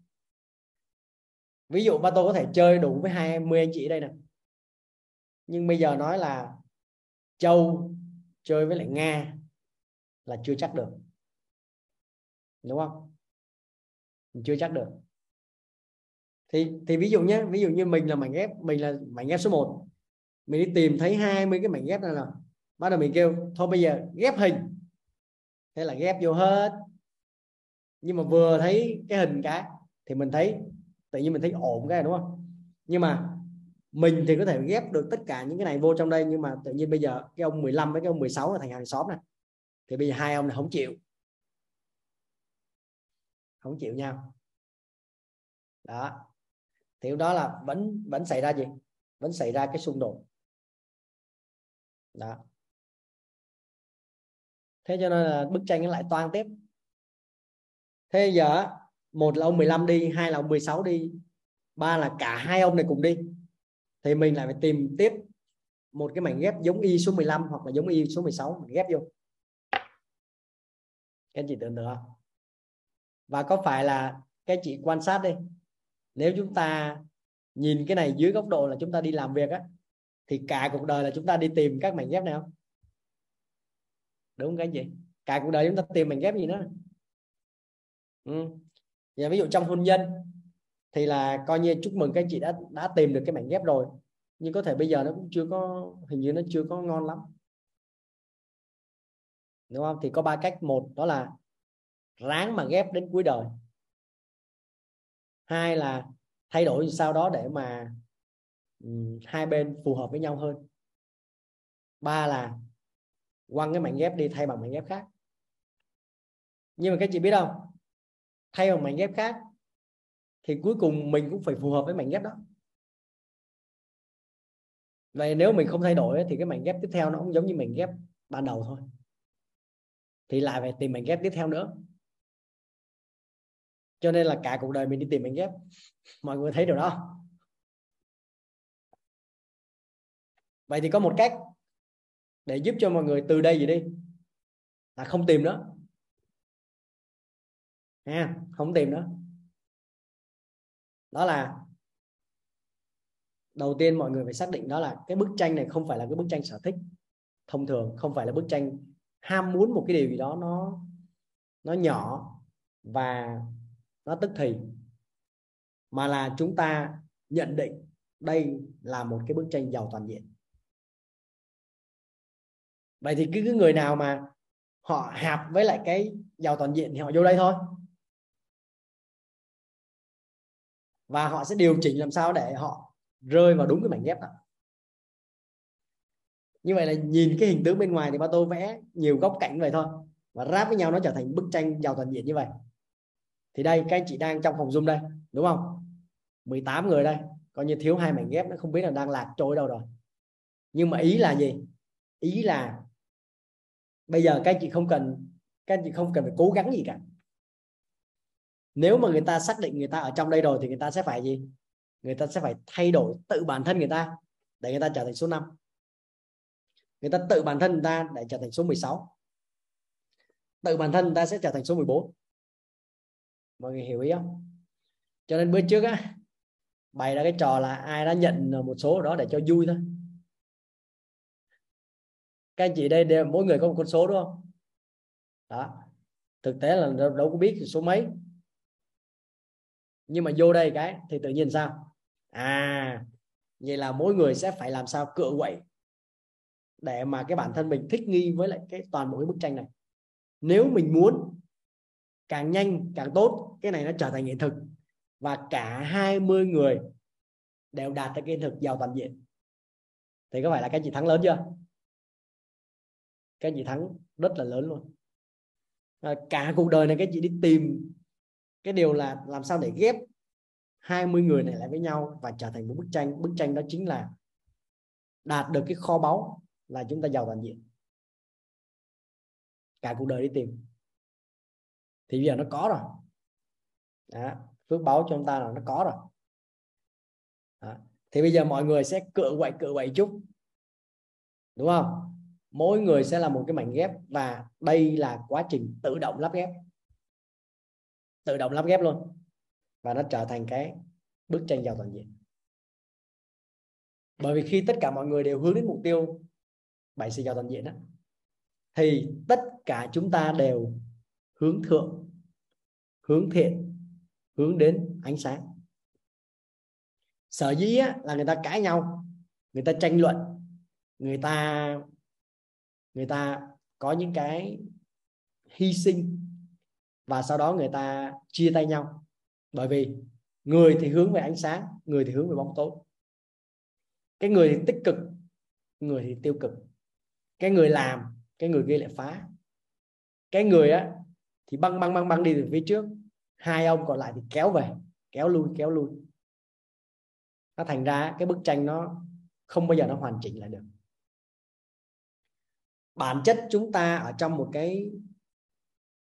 Ví dụ ba tôi có thể chơi đủ với 20 anh chị ở đây nè. Nhưng bây giờ nói là châu chơi với lại nga là chưa chắc được. Đúng không? Chưa chắc được thì thì ví dụ nhé ví dụ như mình là mảnh ghép, mình là mảnh ghép số 1 mình đi tìm thấy 20 cái mảnh ghép này là bắt đầu mình kêu, thôi bây giờ ghép hình. Thế là ghép vô hết. Nhưng mà vừa thấy cái hình cái, thì mình thấy, tự nhiên mình thấy ổn cái này, đúng không? Nhưng mà mình thì có thể ghép được tất cả những cái này vô trong đây, nhưng mà tự nhiên bây giờ cái ông 15 với cái ông 16 là thành hàng xóm này. Thì bây giờ hai ông này không chịu. Không chịu nhau. Đó thì đó là vẫn vẫn xảy ra gì? Vẫn xảy ra cái xung đột. Đó. Thế cho nên là bức tranh nó lại toan tiếp. Thế giờ một là ông 15 đi, hai là ông 16 đi, ba là cả hai ông này cùng đi. Thì mình lại phải tìm tiếp một cái mảnh ghép giống y số 15 hoặc là giống y số 16 mình ghép vô. Các anh chị tưởng tượng không? Và có phải là các chị quan sát đi nếu chúng ta nhìn cái này dưới góc độ là chúng ta đi làm việc á, thì cả cuộc đời là chúng ta đi tìm các mảnh ghép này không? Đúng không các anh chị? Cả cuộc đời chúng ta tìm mảnh ghép gì nữa? Ừ. Và ví dụ trong hôn nhân thì là coi như chúc mừng các anh chị đã đã tìm được cái mảnh ghép rồi, nhưng có thể bây giờ nó cũng chưa có, hình như nó chưa có ngon lắm. Đúng không? Thì có ba cách. Một, đó là ráng mà ghép đến cuối đời hai là thay đổi sau đó để mà um, hai bên phù hợp với nhau hơn. Ba là quăng cái mảnh ghép đi thay bằng mảnh ghép khác. Nhưng mà các chị biết không? Thay bằng mảnh ghép khác thì cuối cùng mình cũng phải phù hợp với mảnh ghép đó. Vậy nếu mình không thay đổi thì cái mảnh ghép tiếp theo nó cũng giống như mảnh ghép ban đầu thôi. Thì lại phải tìm mảnh ghép tiếp theo nữa cho nên là cả cuộc đời mình đi tìm mảnh ghép. Mọi người thấy điều đó vậy thì có một cách để giúp cho mọi người từ đây gì đi. Là không tìm nữa. Ha không tìm nữa. Đó là đầu tiên mọi người phải xác định đó là cái bức tranh này không phải là cái bức tranh sở thích thông thường, không phải là bức tranh ham muốn một cái điều gì đó nó nó nhỏ và nó tức thì. Mà là chúng ta nhận định đây là một cái bức tranh giàu toàn diện. Vậy thì cứ, người nào mà họ hạp với lại cái giàu toàn diện thì họ vô đây thôi. Và họ sẽ điều chỉnh làm sao để họ rơi vào đúng cái mảnh ghép đó như vậy là nhìn cái hình tướng bên ngoài thì ba tô vẽ nhiều góc cạnh vậy thôi. Và ráp với nhau nó trở thành bức tranh giàu toàn diện như vậy thì đây, các anh chị đang trong phòng zoom đây, đúng không? 18 người đây, coi như thiếu hai mảnh ghép, nó không biết là đang lạc trôi đâu rồi. Nhưng mà ý là gì? Ý là bây giờ các anh chị không cần, các anh chị không cần phải cố gắng gì cả. Nếu mà người ta xác định người ta ở trong đây rồi thì người ta sẽ phải gì? Người ta sẽ phải thay đổi tự bản thân người ta để người ta trở thành số 5 người ta tự bản thân người ta để trở thành số 16 tự bản thân người ta sẽ trở thành số 14 mọi người hiểu ý không? Cho nên bữa trước á bày ra cái trò là ai đã nhận một số đó để cho vui thôi. Các anh chị đây đều mỗi người có một con số đúng không? Đó. Thực tế là đâu, đâu có biết số mấy. Nhưng mà vô đây cái thì tự nhiên sao? À vậy là mỗi người sẽ phải làm sao cựa quậy để mà cái bản thân mình thích nghi với lại cái toàn bộ cái bức tranh này. Nếu mình muốn càng nhanh càng tốt. Cái này nó trở thành hiện thực. Và cả 20 người đều đạt được cái hiện thực giàu toàn diện. Thì có phải là cái chị thắng lớn chưa? Cái chị thắng rất là lớn luôn. À, cả cuộc đời này cái chị đi tìm cái điều là làm sao để ghép 20 người này lại với nhau và trở thành một bức tranh. Bức tranh đó chính là đạt được cái kho báu là chúng ta giàu toàn diện. Cả cuộc đời đi tìm thì bây giờ nó có rồi. Đó. phước báo cho chúng ta là nó có rồi. Đó. thì bây giờ mọi người sẽ cựa quậy cựa quậy chút. Đúng không? Mỗi người sẽ là một cái mảnh ghép và đây là quá trình tự động lắp ghép. Tự động lắp ghép luôn. Và nó trở thành cái bức tranh giàu toàn diện. Bởi vì khi tất cả mọi người đều hướng đến mục tiêu bảy sự giàu toàn diện đó thì tất cả chúng ta đều hướng thượng hướng thiện hướng đến ánh sáng. Sở dĩ á, là người ta cãi nhau người ta tranh luận người ta người ta có những cái hy sinh và sau đó người ta chia tay nhau. Bởi vì người thì hướng về ánh sáng người thì hướng về bóng tối. Cái người thì tích cực người thì tiêu cực. Cái người làm cái người kia lại phá. Cái người á thì băng băng băng băng đi từ phía trước. Hai ông còn lại thì kéo về kéo lui kéo lui. Nó thành ra cái bức tranh nó không bao giờ nó hoàn chỉnh lại được. Bản chất chúng ta ở trong một cái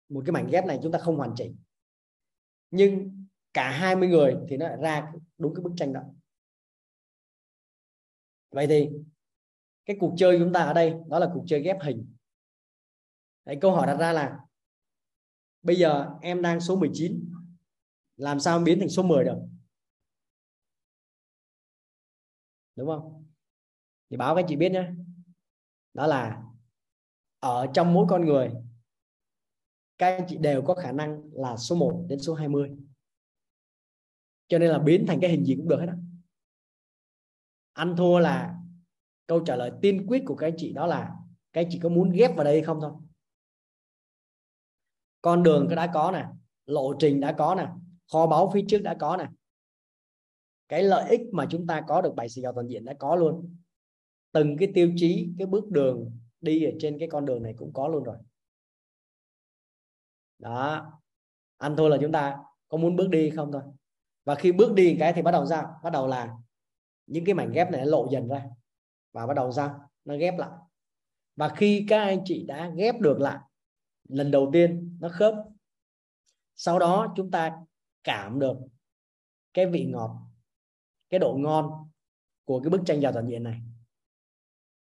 một cái mảnh ghép này chúng ta không hoàn chỉnh. Nhưng cả 20 người thì nó ra đúng cái bức tranh đó. Vậy thì cái cuộc chơi chúng ta ở đây đó là cuộc chơi ghép hình. Đấy, câu hỏi đặt ra là bây giờ em đang số 19 làm sao biến thành số 10 được? Đúng không? Thì báo các chị biết nhé đó là ở trong mỗi con người, các anh chị đều có khả năng là số 1 đến số 20 cho nên là biến thành cái hình gì cũng được hết đó ăn thua là câu trả lời tiên quyết của các anh chị đó là các anh chị có muốn ghép vào đây không thôi con đường cái đã có nè lộ trình đã có nè kho báu phía trước đã có nè. Cái lợi ích mà chúng ta có được bảy sự giàu toàn diện đã có luôn. Từng cái tiêu chí cái bước đường đi ở trên cái con đường này cũng có luôn rồi. Đó. Ăn thôi là chúng ta có muốn bước đi không thôi. Và khi bước đi cái thì bắt đầu ra bắt đầu là những cái mảnh ghép này lộ dần ra. Và bắt đầu ra nó ghép lại. Và khi các anh chị đã ghép được lại lần đầu tiên nó khớp. Sau đó chúng ta cảm được cái vị ngọt, cái độ ngon của cái bức tranh giàu toàn diện này.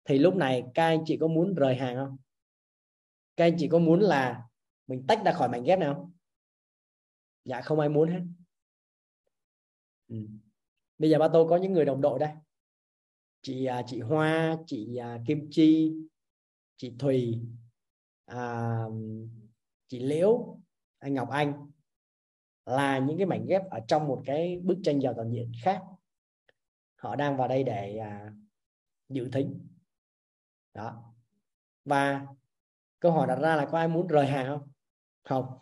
Thì lúc này các anh chị có muốn rời hàng không? Các anh chị có muốn là mình tách ra khỏi mảnh ghép nào không? Dạ không ai muốn hết. Ừ. bây giờ ba tôi có những người đồng đội đây. Chị à, chị Hoa, chị à, Kim Chi, chị Thùy à, chị Liễu anh Ngọc Anh là những cái mảnh ghép ở trong một cái bức tranh giàu toàn diện khác. Họ đang vào đây để à, dự thính đó. Và câu hỏi đặt ra là có ai muốn rời hàng không? Không.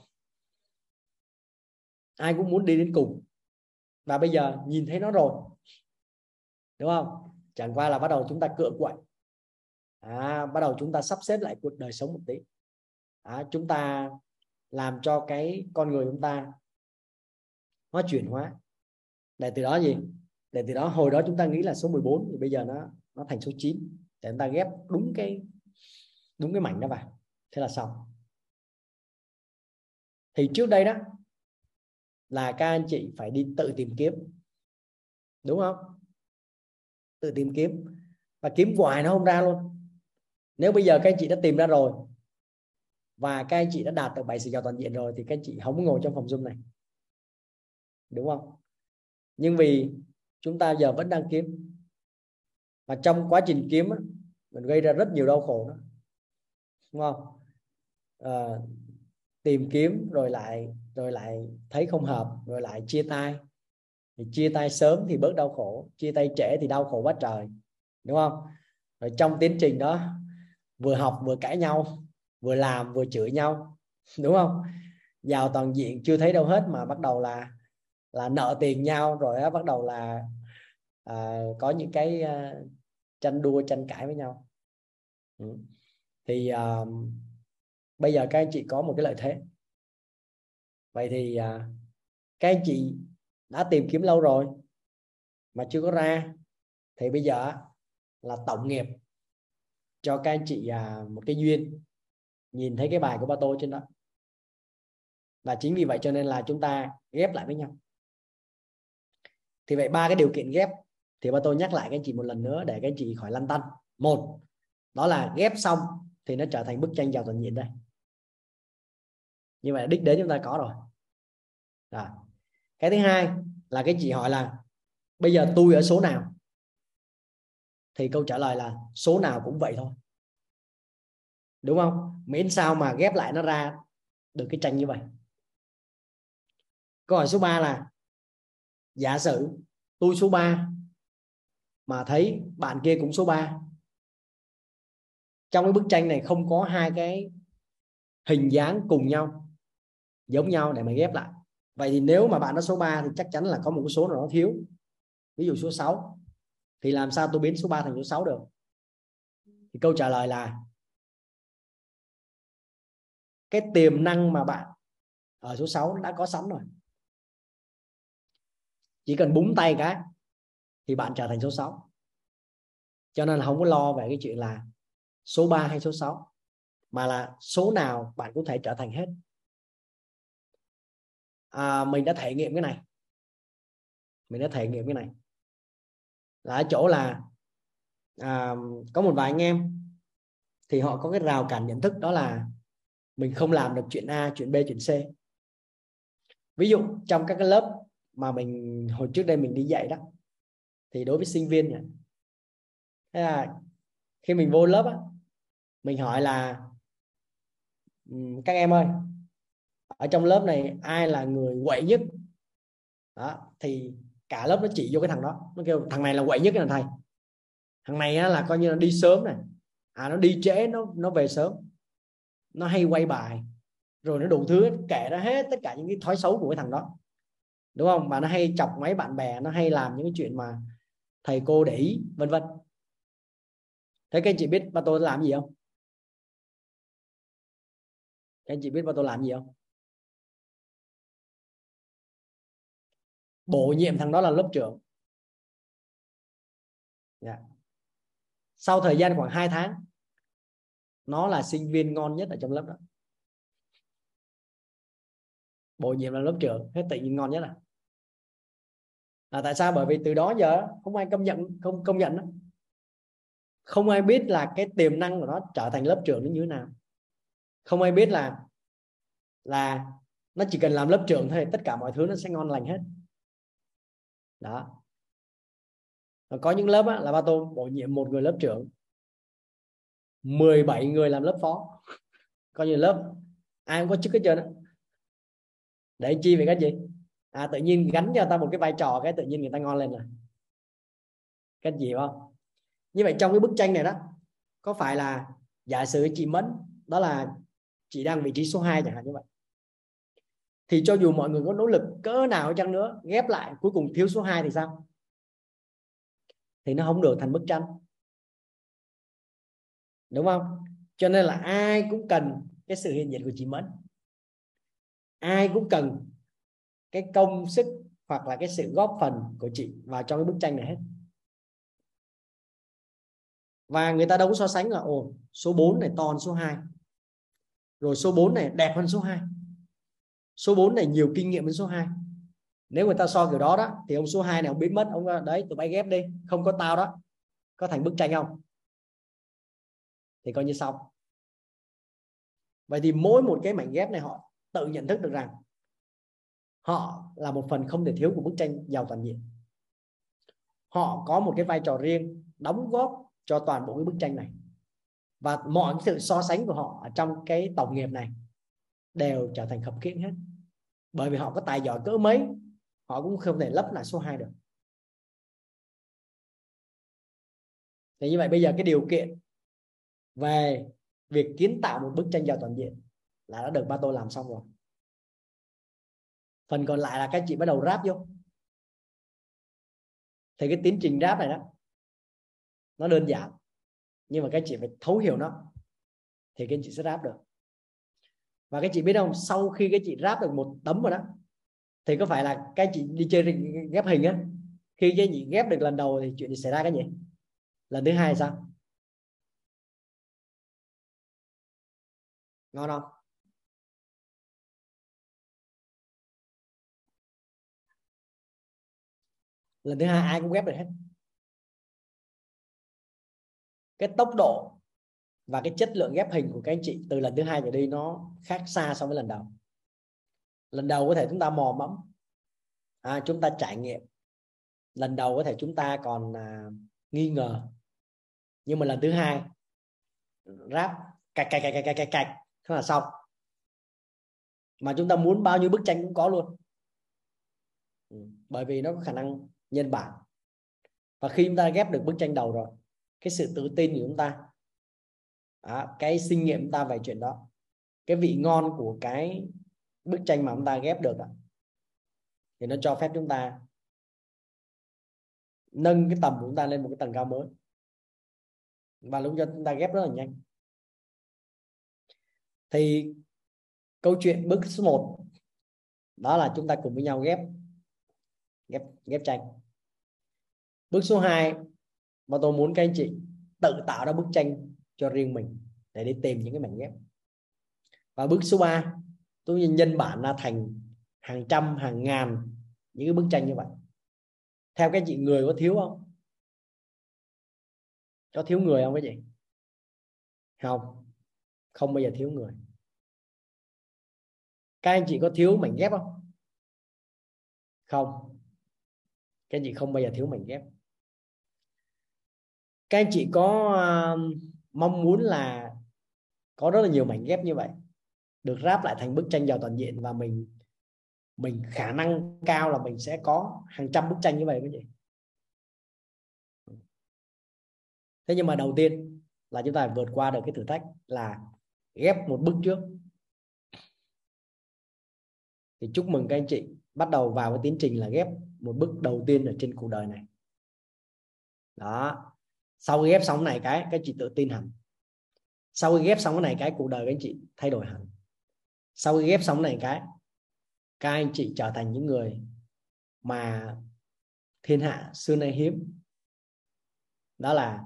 Ai cũng muốn đi đến cùng. Và bây giờ nhìn thấy nó rồi đúng không? Chẳng qua là bắt đầu chúng ta cựa quậy. À, bắt đầu chúng ta sắp xếp lại cuộc đời sống một tí à, chúng ta làm cho cái con người chúng ta nó chuyển hóa. Để từ đó gì? Để từ đó hồi đó chúng ta nghĩ là số 14 thì bây giờ nó nó thành số 9 để chúng ta ghép đúng cái đúng cái mảnh đó vào. Thế là xong. Thì trước đây đó là các anh chị phải đi tự tìm kiếm. Đúng không? Tự tìm kiếm. Và kiếm hoài nó không ra luôn. Nếu bây giờ các anh chị đã tìm ra rồi và các anh chị đã đạt được bảy sự giàu toàn diện rồi thì các anh chị không ngồi trong phòng zoom này. Đúng không? Nhưng vì chúng ta giờ vẫn đang kiếm. Và trong quá trình kiếm mình gây ra rất nhiều đau khổ đó đúng không? À, tìm kiếm rồi lại rồi lại thấy không hợp rồi lại chia tay. Thì chia tay sớm thì bớt đau khổ chia tay trễ thì đau khổ quá trời. Đúng không? Rồi trong tiến trình đó vừa học vừa cãi nhau vừa làm vừa chửi nhau đúng không? Giàu toàn diện chưa thấy đâu hết mà bắt đầu là là nợ tiền nhau rồi á bắt đầu là à, có những cái à, tranh đua tranh cãi với nhau. Ừ. thì à, bây giờ các anh chị có một cái lợi thế. Vậy thì à, các anh chị đã tìm kiếm lâu rồi mà chưa có ra thì bây giờ là tổng nghiệp cho các anh chị à, một cái duyên nhìn thấy cái bài của ba tô trên đó. Và chính vì vậy cho nên là chúng ta ghép lại với nhau. Thì vậy ba cái điều kiện ghép, thì ba tôi nhắc lại các anh chị một lần nữa để các anh chị khỏi lăn tăn. Một, đó là ghép xong thì nó trở thành bức tranh giàu toàn diện đây. Như vậy đích đến chúng ta có rồi. Rồi. Cái thứ hai là cái chị hỏi là, bây giờ tôi ở số nào? Thì câu trả lời là, số nào cũng vậy thôi. Đúng không? Miễn sao mà ghép lại nó ra được cái tranh như vậy. Câu hỏi số 3 là, giả sử tôi số 3 mà thấy bạn kia cũng số 3 trong cái bức tranh này không có hai cái hình dáng cùng nhau, giống nhau để mà ghép lại. Vậy thì nếu mà bạn nó số 3 thì chắc chắn là có một số nào đó thiếu. Ví dụ số 6 thì làm sao tôi biến số 3 thành số 6 được? Thì câu trả lời là cái tiềm năng mà bạn ở số 6 đã có sẵn rồi. Chỉ cần búng tay cái thì bạn trở thành số 6 cho nên là không có lo về cái chuyện là số 3 hay số 6 mà là số nào bạn cũng thể trở thành hết. À, mình đã thể nghiệm cái này. Mình đã thể nghiệm cái này. Là ở chỗ là à, có một vài anh em thì họ có cái rào cản nhận thức đó là mình không làm được chuyện A chuyện B chuyện C. Ví dụ trong các cái lớp mà mình hồi trước đây mình đi dạy đó thì đối với sinh viên thế là khi mình vô lớp á, mình hỏi là các em ơi ở trong lớp này ai là người quậy nhất? Đó thì cả lớp nó chỉ vô cái thằng đó nó kêu thằng này là quậy nhất là thầy? Thằng này á, là coi như là đi sớm này. À nó đi trễ nó nó về sớm nó hay quay bài. Rồi nó đủ thứ, kể ra hết tất cả những cái thói xấu của cái thằng đó. Đúng không? Mà nó hay chọc mấy bạn bè, nó hay làm những cái chuyện mà thầy cô để ý, vân vân. Thế các anh chị biết ba tôi làm gì không? Các anh chị biết ba tôi làm gì không? Bổ nhiệm thằng đó là lớp trưởng. Yeah. Sau thời gian khoảng 2 tháng nó là sinh viên ngon nhất ở trong lớp đó. Bổ nhiệm là lớp trưởng thế tự nhiên ngon nhất à? Là tại sao? Bởi vì từ đó giờ không ai công nhận không công nhận đó. không ai biết là cái tiềm năng của nó trở thành lớp trưởng nó như thế nào. Không ai biết là là nó chỉ cần làm lớp trưởng thôi tất cả mọi thứ nó sẽ ngon lành hết. Đó. Và có những lớp á, là ba tô bổ nhiệm một người lớp trưởng. 17 người làm lớp phó. Coi như lớp, ai cũng có chức hết trơn á. Để chi về cái gì? À tự nhiên gắn cho ta một cái vai trò cái tự nhiên người ta ngon lên rồi. Cái gì không? Như vậy trong cái bức tranh này đó, có phải là giả sử chị Mẫn đó là chị đang vị trí số 2 chẳng hạn như vậy. Thì cho dù mọi người có nỗ lực cỡ nào chăng nữa, ghép lại cuối cùng thiếu số 2 thì sao? Thì nó không được thành bức tranh đúng không? Cho nên là ai cũng cần cái sự hiện diện của chị Mẫn ai cũng cần cái công sức hoặc là cái sự góp phần của chị vào trong cái bức tranh này hết. Và người ta đâu có so sánh là, ồ, số 4 này to hơn số 2 rồi số 4 này đẹp hơn số 2 số 4 này nhiều kinh nghiệm hơn số 2 nếu người ta so kiểu đó đó, thì ông số 2 này ông biến mất, ông à, đấy, tụi bay ghép đi. Không có tao đó. Có thành bức tranh không? Thì coi như xong. Vậy thì mỗi một cái mảnh ghép này họ tự nhận thức được rằng họ là một phần không thể thiếu của bức tranh giàu toàn diện. Họ có một cái vai trò riêng đóng góp cho toàn bộ cái bức tranh này. Và mọi cái sự so sánh của họ ở trong cái tổng nghiệp này đều trở thành khập khiễng hết. Bởi vì họ có tài giỏi cỡ mấy, họ cũng không thể lấp lại số 2 được. Thì như vậy bây giờ cái điều kiện về việc kiến tạo một bức tranh giàu toàn diện là đã được ba tôi làm xong rồi. Phần còn lại là các chị bắt đầu ráp vô. Thì cái tiến trình ráp này đó, nó đơn giản, nhưng mà các chị phải thấu hiểu nó, thì các chị sẽ ráp được. Và các chị biết không, sau khi các chị ráp được một tấm rồi đó, thì có phải là các chị đi chơi ghép hình á? Khi các chị ghép được lần đầu thì chuyện gì xảy ra cái gì lần thứ hai sao? Ngon không? Lần thứ hai ai cũng ghép được hết. Cái tốc độ và cái chất lượng ghép hình của các anh chị từ lần thứ hai trở đi nó khác xa so với lần đầu. Lần đầu có thể chúng ta mò mẫm. À, chúng ta trải nghiệm. Lần đầu có thể chúng ta còn à, nghi ngờ. Nhưng mà lần thứ hai ráp cạch cạch cạch cạch cạch cạch thế là xong. Mà chúng ta muốn bao nhiêu bức tranh cũng có luôn. Ừ, bởi vì nó có khả năng nhân bản. Và khi chúng ta ghép được bức tranh đầu rồi cái sự tự tin của chúng ta à, cái kinh nghiệm chúng ta về chuyện đó cái vị ngon của cái bức tranh mà chúng ta ghép được đó, thì nó cho phép chúng ta nâng cái tầm của chúng ta lên một cái tầng cao mới. Và lúc cho chúng ta ghép rất là nhanh thì câu chuyện bước số 1 đó là chúng ta cùng với nhau ghép ghép ghép tranh. Bước số 2 mà tôi muốn các anh chị tự tạo ra bức tranh cho riêng mình để đi tìm những cái mảnh ghép. Và bước số 3 tôi nhân bản ra thành hàng trăm, hàng ngàn những cái bức tranh như vậy. Theo các chị, người có thiếu không? Có thiếu người không các chị? Không. Không bao giờ thiếu người các anh chị có thiếu mảnh ghép không? Không. Các anh chị không bao giờ thiếu mảnh ghép. Các anh chị có uh, mong muốn là có rất là nhiều mảnh ghép như vậy được ráp lại thành bức tranh giàu toàn diện và mình mình khả năng cao là mình sẽ có hàng trăm bức tranh như vậy quý chị. thế nhưng mà đầu tiên là chúng ta phải vượt qua được cái thử thách là ghép một bức trước thì chúc mừng các anh chị. Bắt đầu vào cái tiến trình là ghép một bước đầu tiên ở trên cuộc đời này. Đó. Sau khi ghép xong này cái, các chị tự tin hẳn. Sau khi ghép xong cái này cái, cuộc đời các anh chị thay đổi hẳn. Sau khi ghép xong này cái, các anh chị trở thành những người mà thiên hạ xưa nay hiếm. Đó là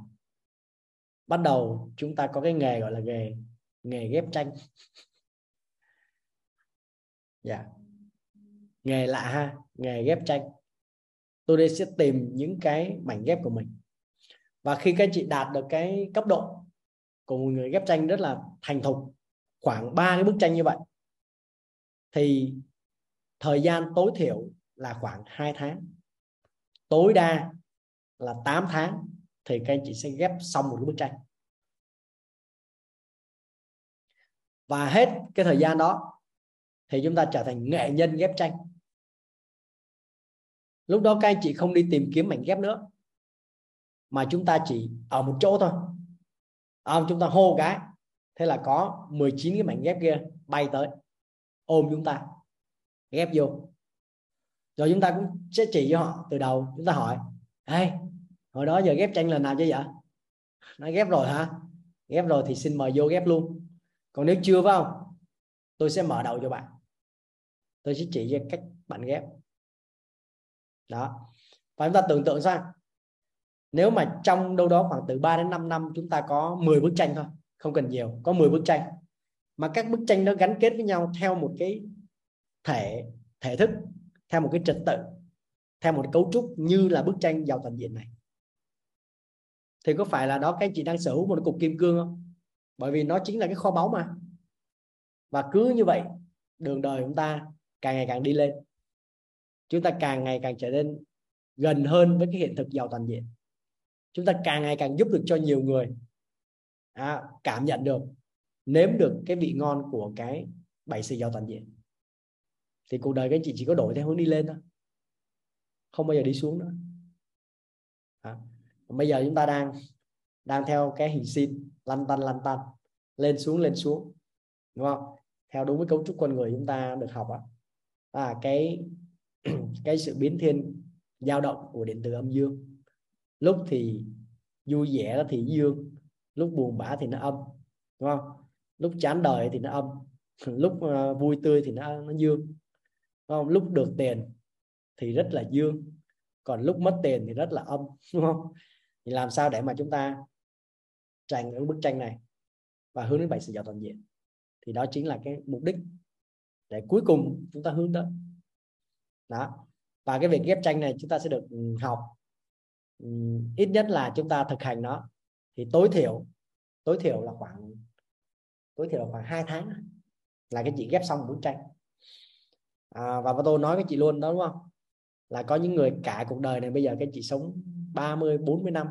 bắt đầu chúng ta có cái nghề gọi là nghề nghề ghép tranh. Dạ. yeah nghề lạ ha nghề ghép tranh. Tôi đây sẽ tìm những cái mảnh ghép của mình. Và khi các chị đạt được cái cấp độ của một người ghép tranh rất là thành thục, khoảng ba cái bức tranh như vậy, thì thời gian tối thiểu là khoảng 2 tháng. Tối đa là 8 tháng thì các anh chị sẽ ghép xong một cái bức tranh. Và hết cái thời gian đó thì chúng ta trở thành nghệ nhân ghép tranh lúc đó các anh chị không đi tìm kiếm mảnh ghép nữa mà chúng ta chỉ ở một chỗ thôi. À, chúng ta hô cái thế là có 19 cái mảnh ghép kia bay tới ôm chúng ta ghép vô. Rồi chúng ta cũng sẽ chỉ cho họ từ đầu chúng ta hỏi hey, hồi đó giờ ghép tranh lần nào chứ vậy? Nó ghép rồi hả? Ghép rồi thì xin mời vô ghép luôn. Còn nếu chưa phải không tôi sẽ mở đầu cho bạn. Tôi sẽ chỉ cho cách bạn ghép đó. Và chúng ta tưởng tượng ra, nếu mà trong đâu đó khoảng từ 3 đến 5 năm chúng ta có 10 bức tranh thôi, không cần nhiều, có 10 bức tranh. Mà các bức tranh nó gắn kết với nhau theo một cái thể thể thức, theo một cái trật tự, theo một cấu trúc như là bức tranh giàu toàn diện này. Thì có phải là đó cái chị đang sở hữu một cục kim cương không? Bởi vì nó chính là cái kho báu mà. Và cứ như vậy, đường đời chúng ta càng ngày càng đi lên chúng ta càng ngày càng trở nên gần hơn với cái hiện thực giàu toàn diện. Chúng ta càng ngày càng giúp được cho nhiều người à, cảm nhận được nếm được cái vị ngon của cái bảy sự giàu toàn diện. Thì cuộc đời các anh chị chỉ có đổi theo hướng đi lên thôi. Không bao giờ đi xuống nữa. À, bây giờ chúng ta đang đang theo cái hình sin lăn tăn lăn tăn lên xuống lên xuống. Đúng không? Theo đúng với cấu trúc con người chúng ta được học á. À cái cái sự biến thiên dao động của điện từ âm dương. Lúc thì vui vẻ thì dương lúc buồn bã thì nó âm đúng không? Lúc chán đời thì nó âm lúc uh, vui tươi thì nó nó dương đúng không? Lúc được tiền thì rất là dương còn lúc mất tiền thì rất là âm đúng không? Thì làm sao để mà chúng ta tranh ở bức tranh này và hướng đến bảy sự giàu toàn diện? Thì đó chính là cái mục đích để cuối cùng chúng ta hướng tới đó. Và cái việc ghép tranh này chúng ta sẽ được ừ, học ừ, ít nhất là chúng ta thực hành nó. Thì tối thiểu tối thiểu là khoảng tối thiểu là khoảng 2 tháng là cái chị ghép xong bức tranh. À, và tôi nói với chị luôn đó đúng không? Là có những người cả cuộc đời này bây giờ cái chị sống 30 40 năm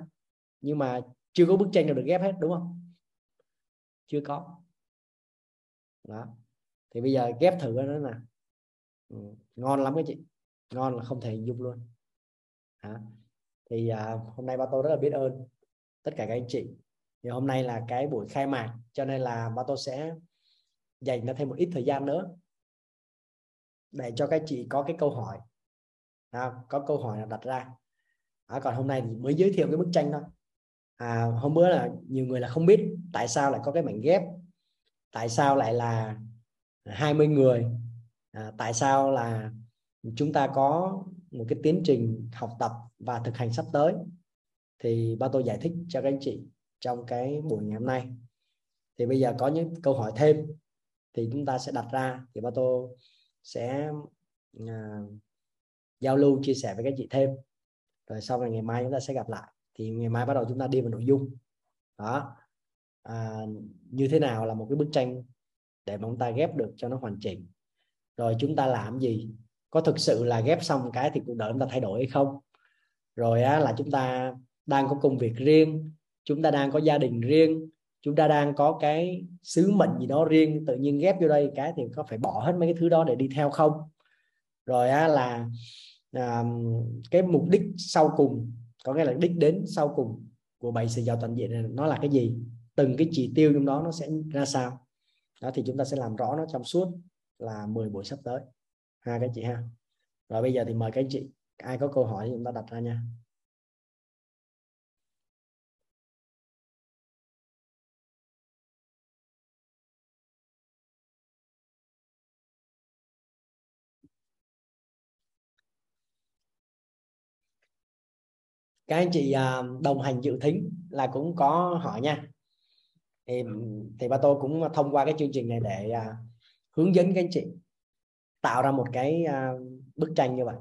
nhưng mà chưa có bức tranh nào được ghép hết đúng không? Chưa có. Đó. Thì bây giờ ghép thử nó nè ừ, ngon lắm các chị. Ngon là không thể hình dung luôn. À, thì à, hôm nay ba tôi rất là biết ơn tất cả các anh chị. Thì hôm nay là cái buổi khai mạc cho nên là ba tôi sẽ dành ra thêm một ít thời gian nữa để cho các chị có cái câu hỏi. À, có câu hỏi nào đặt ra. À, còn hôm nay thì mới giới thiệu cái bức tranh thôi. À, hôm bữa là nhiều người là không biết tại sao lại có cái mảnh ghép tại sao lại là 20 người à, tại sao là chúng ta có một cái tiến trình học tập và thực hành sắp tới? Thì ba tôi giải thích cho các anh chị trong cái buổi ngày hôm nay. Thì bây giờ có những câu hỏi thêm thì chúng ta sẽ đặt ra. Thì ba tôi sẽ à, giao lưu chia sẻ với các chị thêm. Rồi sau này ngày mai chúng ta sẽ gặp lại. Thì ngày mai bắt đầu chúng ta đi vào nội dung. Đó. À, như thế nào là một cái bức tranh để mà chúng ta ghép được cho nó hoàn chỉnh? Rồi chúng ta làm gì? Có thực sự là ghép xong cái thì cuộc đời chúng ta thay đổi hay không? Rồi á, là chúng ta đang có công việc riêng chúng ta đang có gia đình riêng chúng ta đang có cái sứ mệnh gì đó riêng tự nhiên ghép vô đây cái thì có phải bỏ hết mấy cái thứ đó để đi theo không? Rồi á, là à, cái mục đích sau cùng có nghĩa là đích đến sau cùng của bảy sự giàu toàn diện này nó là cái gì? Từng cái chỉ tiêu trong đó nó sẽ ra sao? Đó thì chúng ta sẽ làm rõ nó trong suốt là 10 buổi sắp tới. Ha, các chị ha. Rồi bây giờ thì mời các chị, ai có câu hỏi thì chúng ta đặt ra nha. Các anh chị à, đồng hành dự thính là cũng có hỏi nha. Thì thì ba tôi cũng thông qua cái chương trình này để à, hướng dẫn các anh chị tạo ra một cái à, bức tranh như vậy.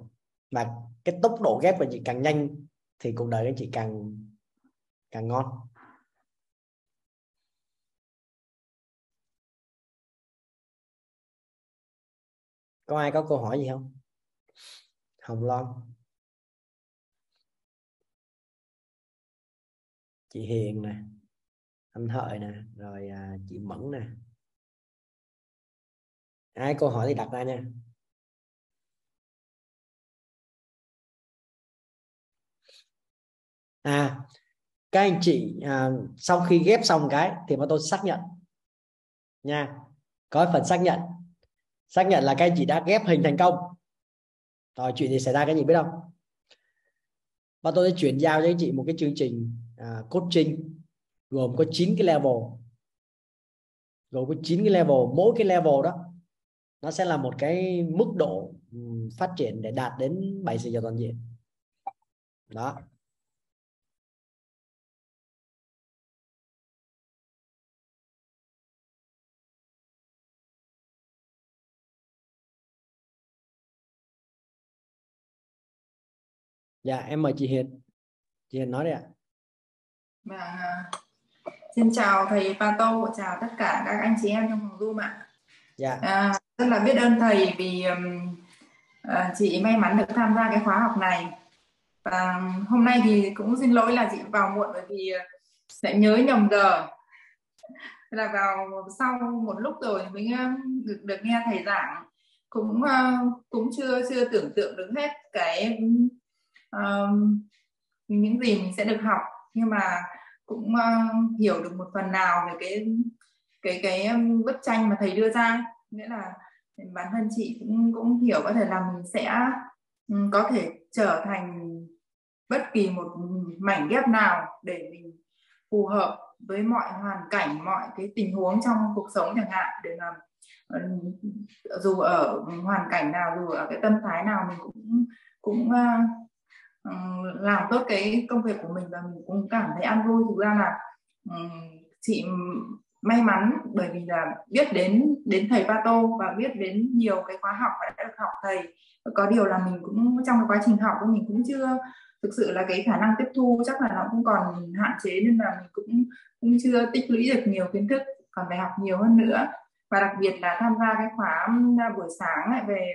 Và cái tốc độ ghép của chị càng nhanh thì cuộc đời anh chị càng càng ngon. Có ai có câu hỏi gì không? Hồng loan. Chị hiền nè anh hợi nè rồi à, chị mẫn nè ai? Câu hỏi thì đặt ra nha. À các anh chị à, sau khi ghép xong cái thì bọn tôi xác nhận. Nha có phần xác nhận. Xác nhận là các anh chị đã ghép hình thành công. Rồi chuyện gì xảy ra cái gì biết không? Và tôi sẽ chuyển giao cho anh chị một cái chương trình à, coaching gồm có 9 cái level. Gồm có 9 cái level. Mỗi cái level đó nó sẽ là một cái mức độ ừ, phát triển để đạt đến 7 sự giàu toàn diện. Đó. Dạ em mời chị Hiền. Chị Hiền nói đi ạ. Vâng, à, xin chào thầy Pato chào tất cả các anh chị em trong phòng Zoom ạ dạ. À, rất là biết ơn thầy vì um, à, chị may mắn được tham gia cái khóa học này. Và hôm nay thì cũng xin lỗi là chị vào muộn bởi vì à, lại nhớ nhầm giờ. Là vào sau một lúc rồi mới à, được được nghe thầy giảng. Cũng uh, cũng chưa chưa tưởng tượng được hết cái um, những gì mình sẽ được học. Nhưng mà cũng uh, hiểu được một phần nào về cái cái cái um, bức tranh mà thầy đưa ra nghĩa là bản thân chị cũng cũng hiểu có thể là mình sẽ có thể trở thành bất kỳ một mảnh ghép nào để mình phù hợp với mọi hoàn cảnh mọi cái tình huống trong cuộc sống chẳng hạn để mà dù ở hoàn cảnh nào dù ở cái tâm thái nào mình cũng cũng uh, làm tốt cái công việc của mình và mình cũng cảm thấy an vui. Thực ra là chị may mắn, bởi vì là biết đến đến thầy Pato và biết đến nhiều cái khóa học đã được học thầy. Có điều là mình cũng, trong cái quá trình học của mình cũng chưa thực sự là cái khả năng tiếp thu, chắc là nó cũng còn hạn chế nên là mình cũng cũng chưa tích lũy được nhiều kiến thức, còn phải học nhiều hơn nữa. Và đặc biệt là tham gia cái khóa à, buổi sáng lại về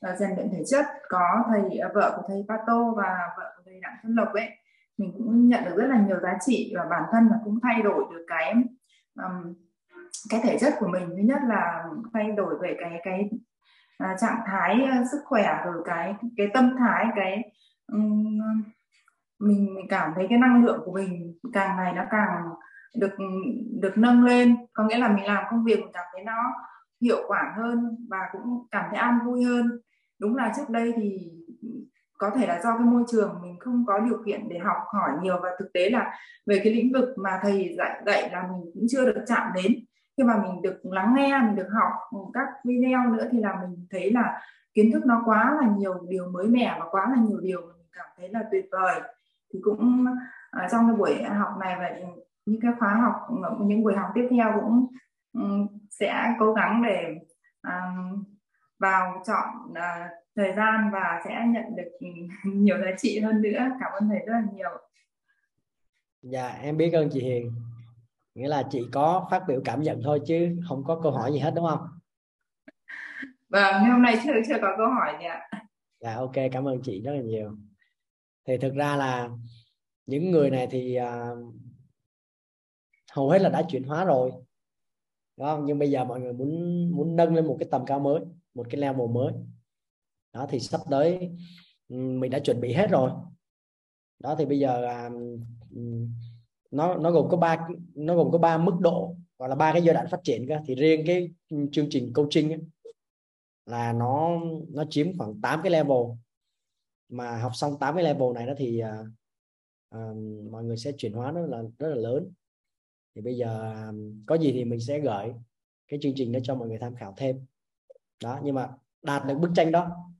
à, rèn luyện thể chất, có thầy à, vợ của thầy Pato và vợ của thầy Đặng Xuân Lộc ấy, mình cũng nhận được rất là nhiều giá trị và bản thân là cũng thay đổi được cái um, cái thể chất của mình thứ nhất là thay đổi về cái cái uh, trạng thái uh, sức khỏe rồi cái cái tâm thái cái um, mình mình cảm thấy cái năng lượng của mình càng ngày nó càng được được nâng lên. Có nghĩa là mình làm công việc mình cảm thấy nó hiệu quả hơn và cũng cảm thấy an vui hơn. Đúng là trước đây thì có thể là do cái môi trường mình không có điều kiện để học hỏi nhiều và thực tế là về cái lĩnh vực mà thầy dạy dạy là mình cũng chưa được chạm đến. Khi mà mình được lắng nghe mình được học các video nữa thì là mình thấy là kiến thức nó quá là nhiều điều mới mẻ và quá là nhiều điều mình cảm thấy là tuyệt vời. Thì cũng uh, trong cái buổi học này và những cái khóa học những buổi học tiếp theo cũng um, sẽ cố gắng để um, vào chọn uh, thời gian và sẽ nhận được nhiều giá trị hơn nữa. Cảm ơn thầy rất là nhiều. Dạ em biết ơn chị Hiền. Nghĩa là chị có phát biểu cảm nhận thôi chứ không có câu hỏi gì hết đúng không? Vâng hôm nay chưa chưa có câu hỏi gì ạ. Dạ ok cảm ơn chị rất là nhiều. Thì thực ra là những người này thì uh, hầu hết là đã chuyển hóa rồi. Đúng không? Nhưng bây giờ mọi người muốn muốn nâng lên một cái tầm cao mới một cái level mới đó thì sắp tới ừ, mình đã chuẩn bị hết rồi. Đó thì bây giờ à, nó nó gồm có ba nó gồm có ba mức độ gọi là ba cái giai đoạn phát triển cơ. Thì riêng cái chương trình coaching ấy, là nó nó chiếm khoảng 8 cái level. Mà học xong 8 cái level này đó thì à, à, mọi người sẽ chuyển hóa nó là rất là lớn. Thì bây giờ à, có gì thì mình sẽ gửi cái chương trình đó cho mọi người tham khảo thêm. Đó nhưng mà đạt được bức tranh đó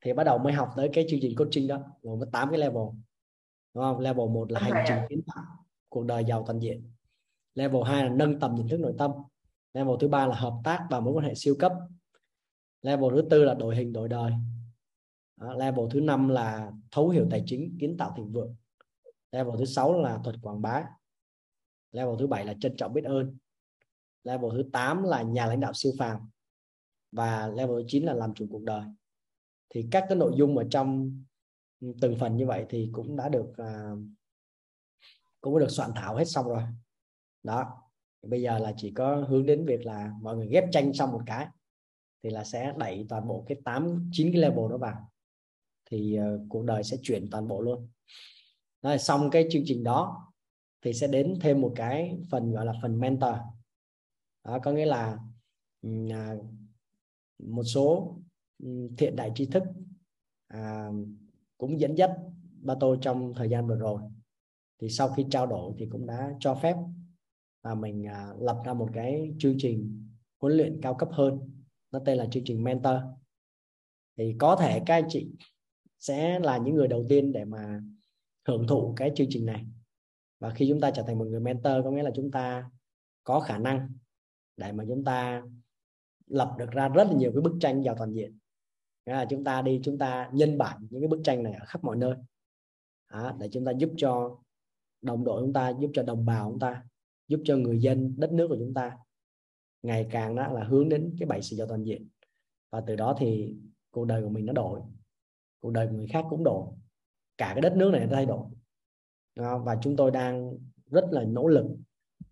thì bắt đầu mới học tới cái chương trình coaching đó gồm có 8 cái level đúng không? Level 1 là hành trình kiến tạo cuộc đời giàu toàn diện. Level 2 là nâng tầm nhận thức nội tâm. Level thứ ba là hợp tác và mối quan hệ siêu cấp. Level thứ tư là đổi hình đổi đời. Đó, level thứ năm là thấu hiểu tài chính kiến tạo thịnh vượng. Level thứ sáu là thuật quảng bá. Level thứ bảy là trân trọng biết ơn. Level thứ 8 là nhà lãnh đạo siêu phàm. Và level thứ 9 là làm chủ cuộc đời thì các cái nội dung ở trong từng phần như vậy thì cũng đã được uh, cũng đã được soạn thảo hết xong rồi. Đó. Bây giờ là chỉ có hướng đến việc là mọi người ghép tranh xong một cái thì là sẽ đẩy toàn bộ cái tám chín cái level đó vào. Thì uh, cuộc đời sẽ chuyển toàn bộ luôn. Đó, xong cái chương trình đó thì sẽ đến thêm một cái phần gọi là phần mentor. Đó, có nghĩa là uh, một số thiện đại tri thức. À, cũng dẫn dắt ba tôi trong thời gian vừa rồi. Thì sau khi trao đổi thì cũng đã cho phép là mình à, lập ra một cái chương trình huấn luyện cao cấp hơn. Nó tên là chương trình mentor. Thì có thể các anh chị sẽ là những người đầu tiên để mà hưởng thụ cái chương trình này. Và khi chúng ta trở thành một người mentor có nghĩa là chúng ta có khả năng để mà chúng ta lập được ra rất là nhiều cái bức tranh giàu toàn diện là chúng ta đi chúng ta nhân bản những cái bức tranh này ở khắp mọi nơi. À, để chúng ta giúp cho đồng đội chúng ta giúp cho đồng bào chúng ta giúp cho người dân đất nước của chúng ta ngày càng đó là hướng đến cái bảy sự giàu toàn diện. Và từ đó thì cuộc đời của mình nó đổi cuộc đời của người khác cũng đổi cả cái đất nước này nó thay đổi. Và chúng tôi đang rất là nỗ lực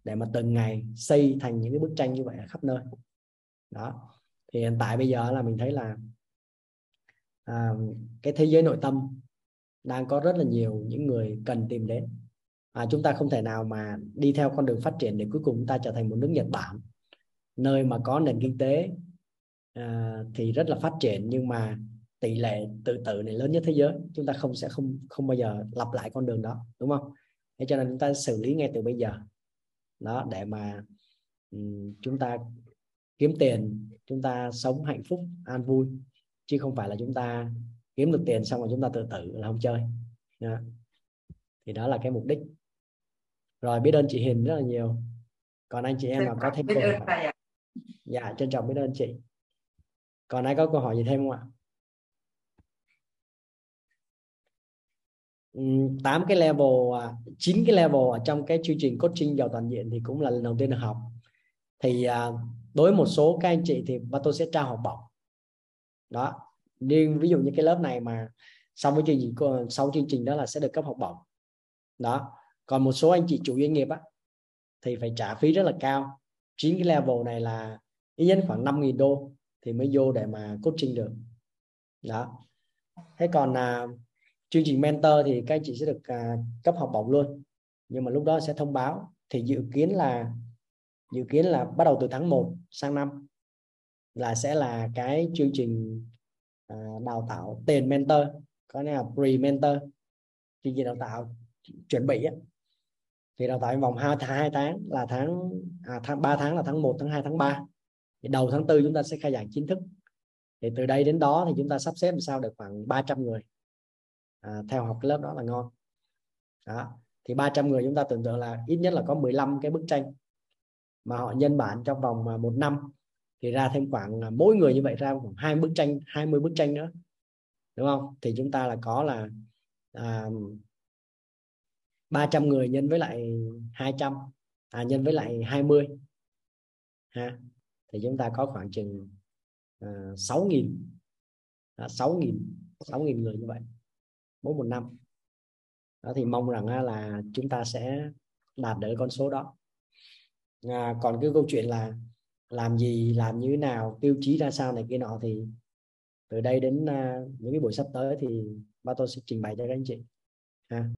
để mà từng ngày xây thành những cái bức tranh như vậy ở khắp nơi. Đó thì hiện tại bây giờ là mình thấy là à, cái thế giới nội tâm đang có rất là nhiều những người cần tìm đến. À, chúng ta không thể nào mà đi theo con đường phát triển để cuối cùng chúng ta trở thành một nước Nhật Bản nơi mà có nền kinh tế à, thì rất là phát triển nhưng mà tỷ lệ tự tử này lớn nhất thế giới. Chúng ta không sẽ không không bao giờ lặp lại con đường đó đúng không? Thế cho nên chúng ta xử lý ngay từ bây giờ. Đó để mà um, chúng ta kiếm tiền chúng ta sống hạnh phúc an vui chứ không phải là chúng ta kiếm được tiền xong rồi chúng ta tự tử là không chơi. Đó. thì đó là cái mục đích. Rồi biết ơn chị Hiền rất là nhiều. Còn anh chị em mà có thêm câu hỏi? dạ trân trọng biết ơn chị. Còn ai có câu hỏi gì thêm không ạ? Tám cái level à, chín cái level ở trong cái chương trình coaching giàu toàn diện thì cũng là lần đầu tiên được học. Thì à, đối một số các anh chị thì ba tôi sẽ trao học bổng đó. Nhưng ví dụ như cái lớp này mà xong cái chương trình sau chương trình đó là sẽ được cấp học bổng. Đó. Còn một số anh chị chủ doanh nghiệp á thì phải trả phí rất là cao. Chín cái level này là ít nhất khoảng 5.000 đô thì mới vô để mà coaching được. Đó. Thế còn à, chương trình mentor thì các anh chị sẽ được à, cấp học bổng luôn. Nhưng mà lúc đó sẽ thông báo. Thì dự kiến là dự kiến là bắt đầu từ tháng 1 sang năm là sẽ là cái chương trình à, đào tạo tiền mentor có nghĩa là pre mentor chương trình đào tạo chuẩn bị á. Thì đào tạo vòng 2 tháng 2 tháng là tháng à, tháng 3 tháng là tháng 1 tháng 2 tháng 3 thì đầu tháng 4 chúng ta sẽ khai giảng chính thức. Thì từ đây đến đó thì chúng ta sắp xếp làm sao được khoảng 300 người. À, theo học cái lớp đó là ngon. Đó. thì 300 người chúng ta tưởng tượng là ít nhất là có 15 cái bức tranh mà họ nhân bản trong vòng à, một năm thì ra thêm khoảng mỗi người như vậy ra khoảng 20 bức tranh 20 bức tranh nữa. Đúng không? Thì chúng ta là có là à, 300 người nhân với lại 200 à, nhân với lại 20 ha? Thì chúng ta có khoảng chừng à, 6.000 à, 6.000 6.000 người như vậy mỗi một năm. Đó thì mong rằng là chúng ta sẽ đạt được con số đó. À, còn cái câu chuyện là làm gì làm như thế nào tiêu chí ra sao này kia nọ thì từ đây đến uh, những cái buổi sắp tới thì ba tôi sẽ trình bày cho các anh chị ha.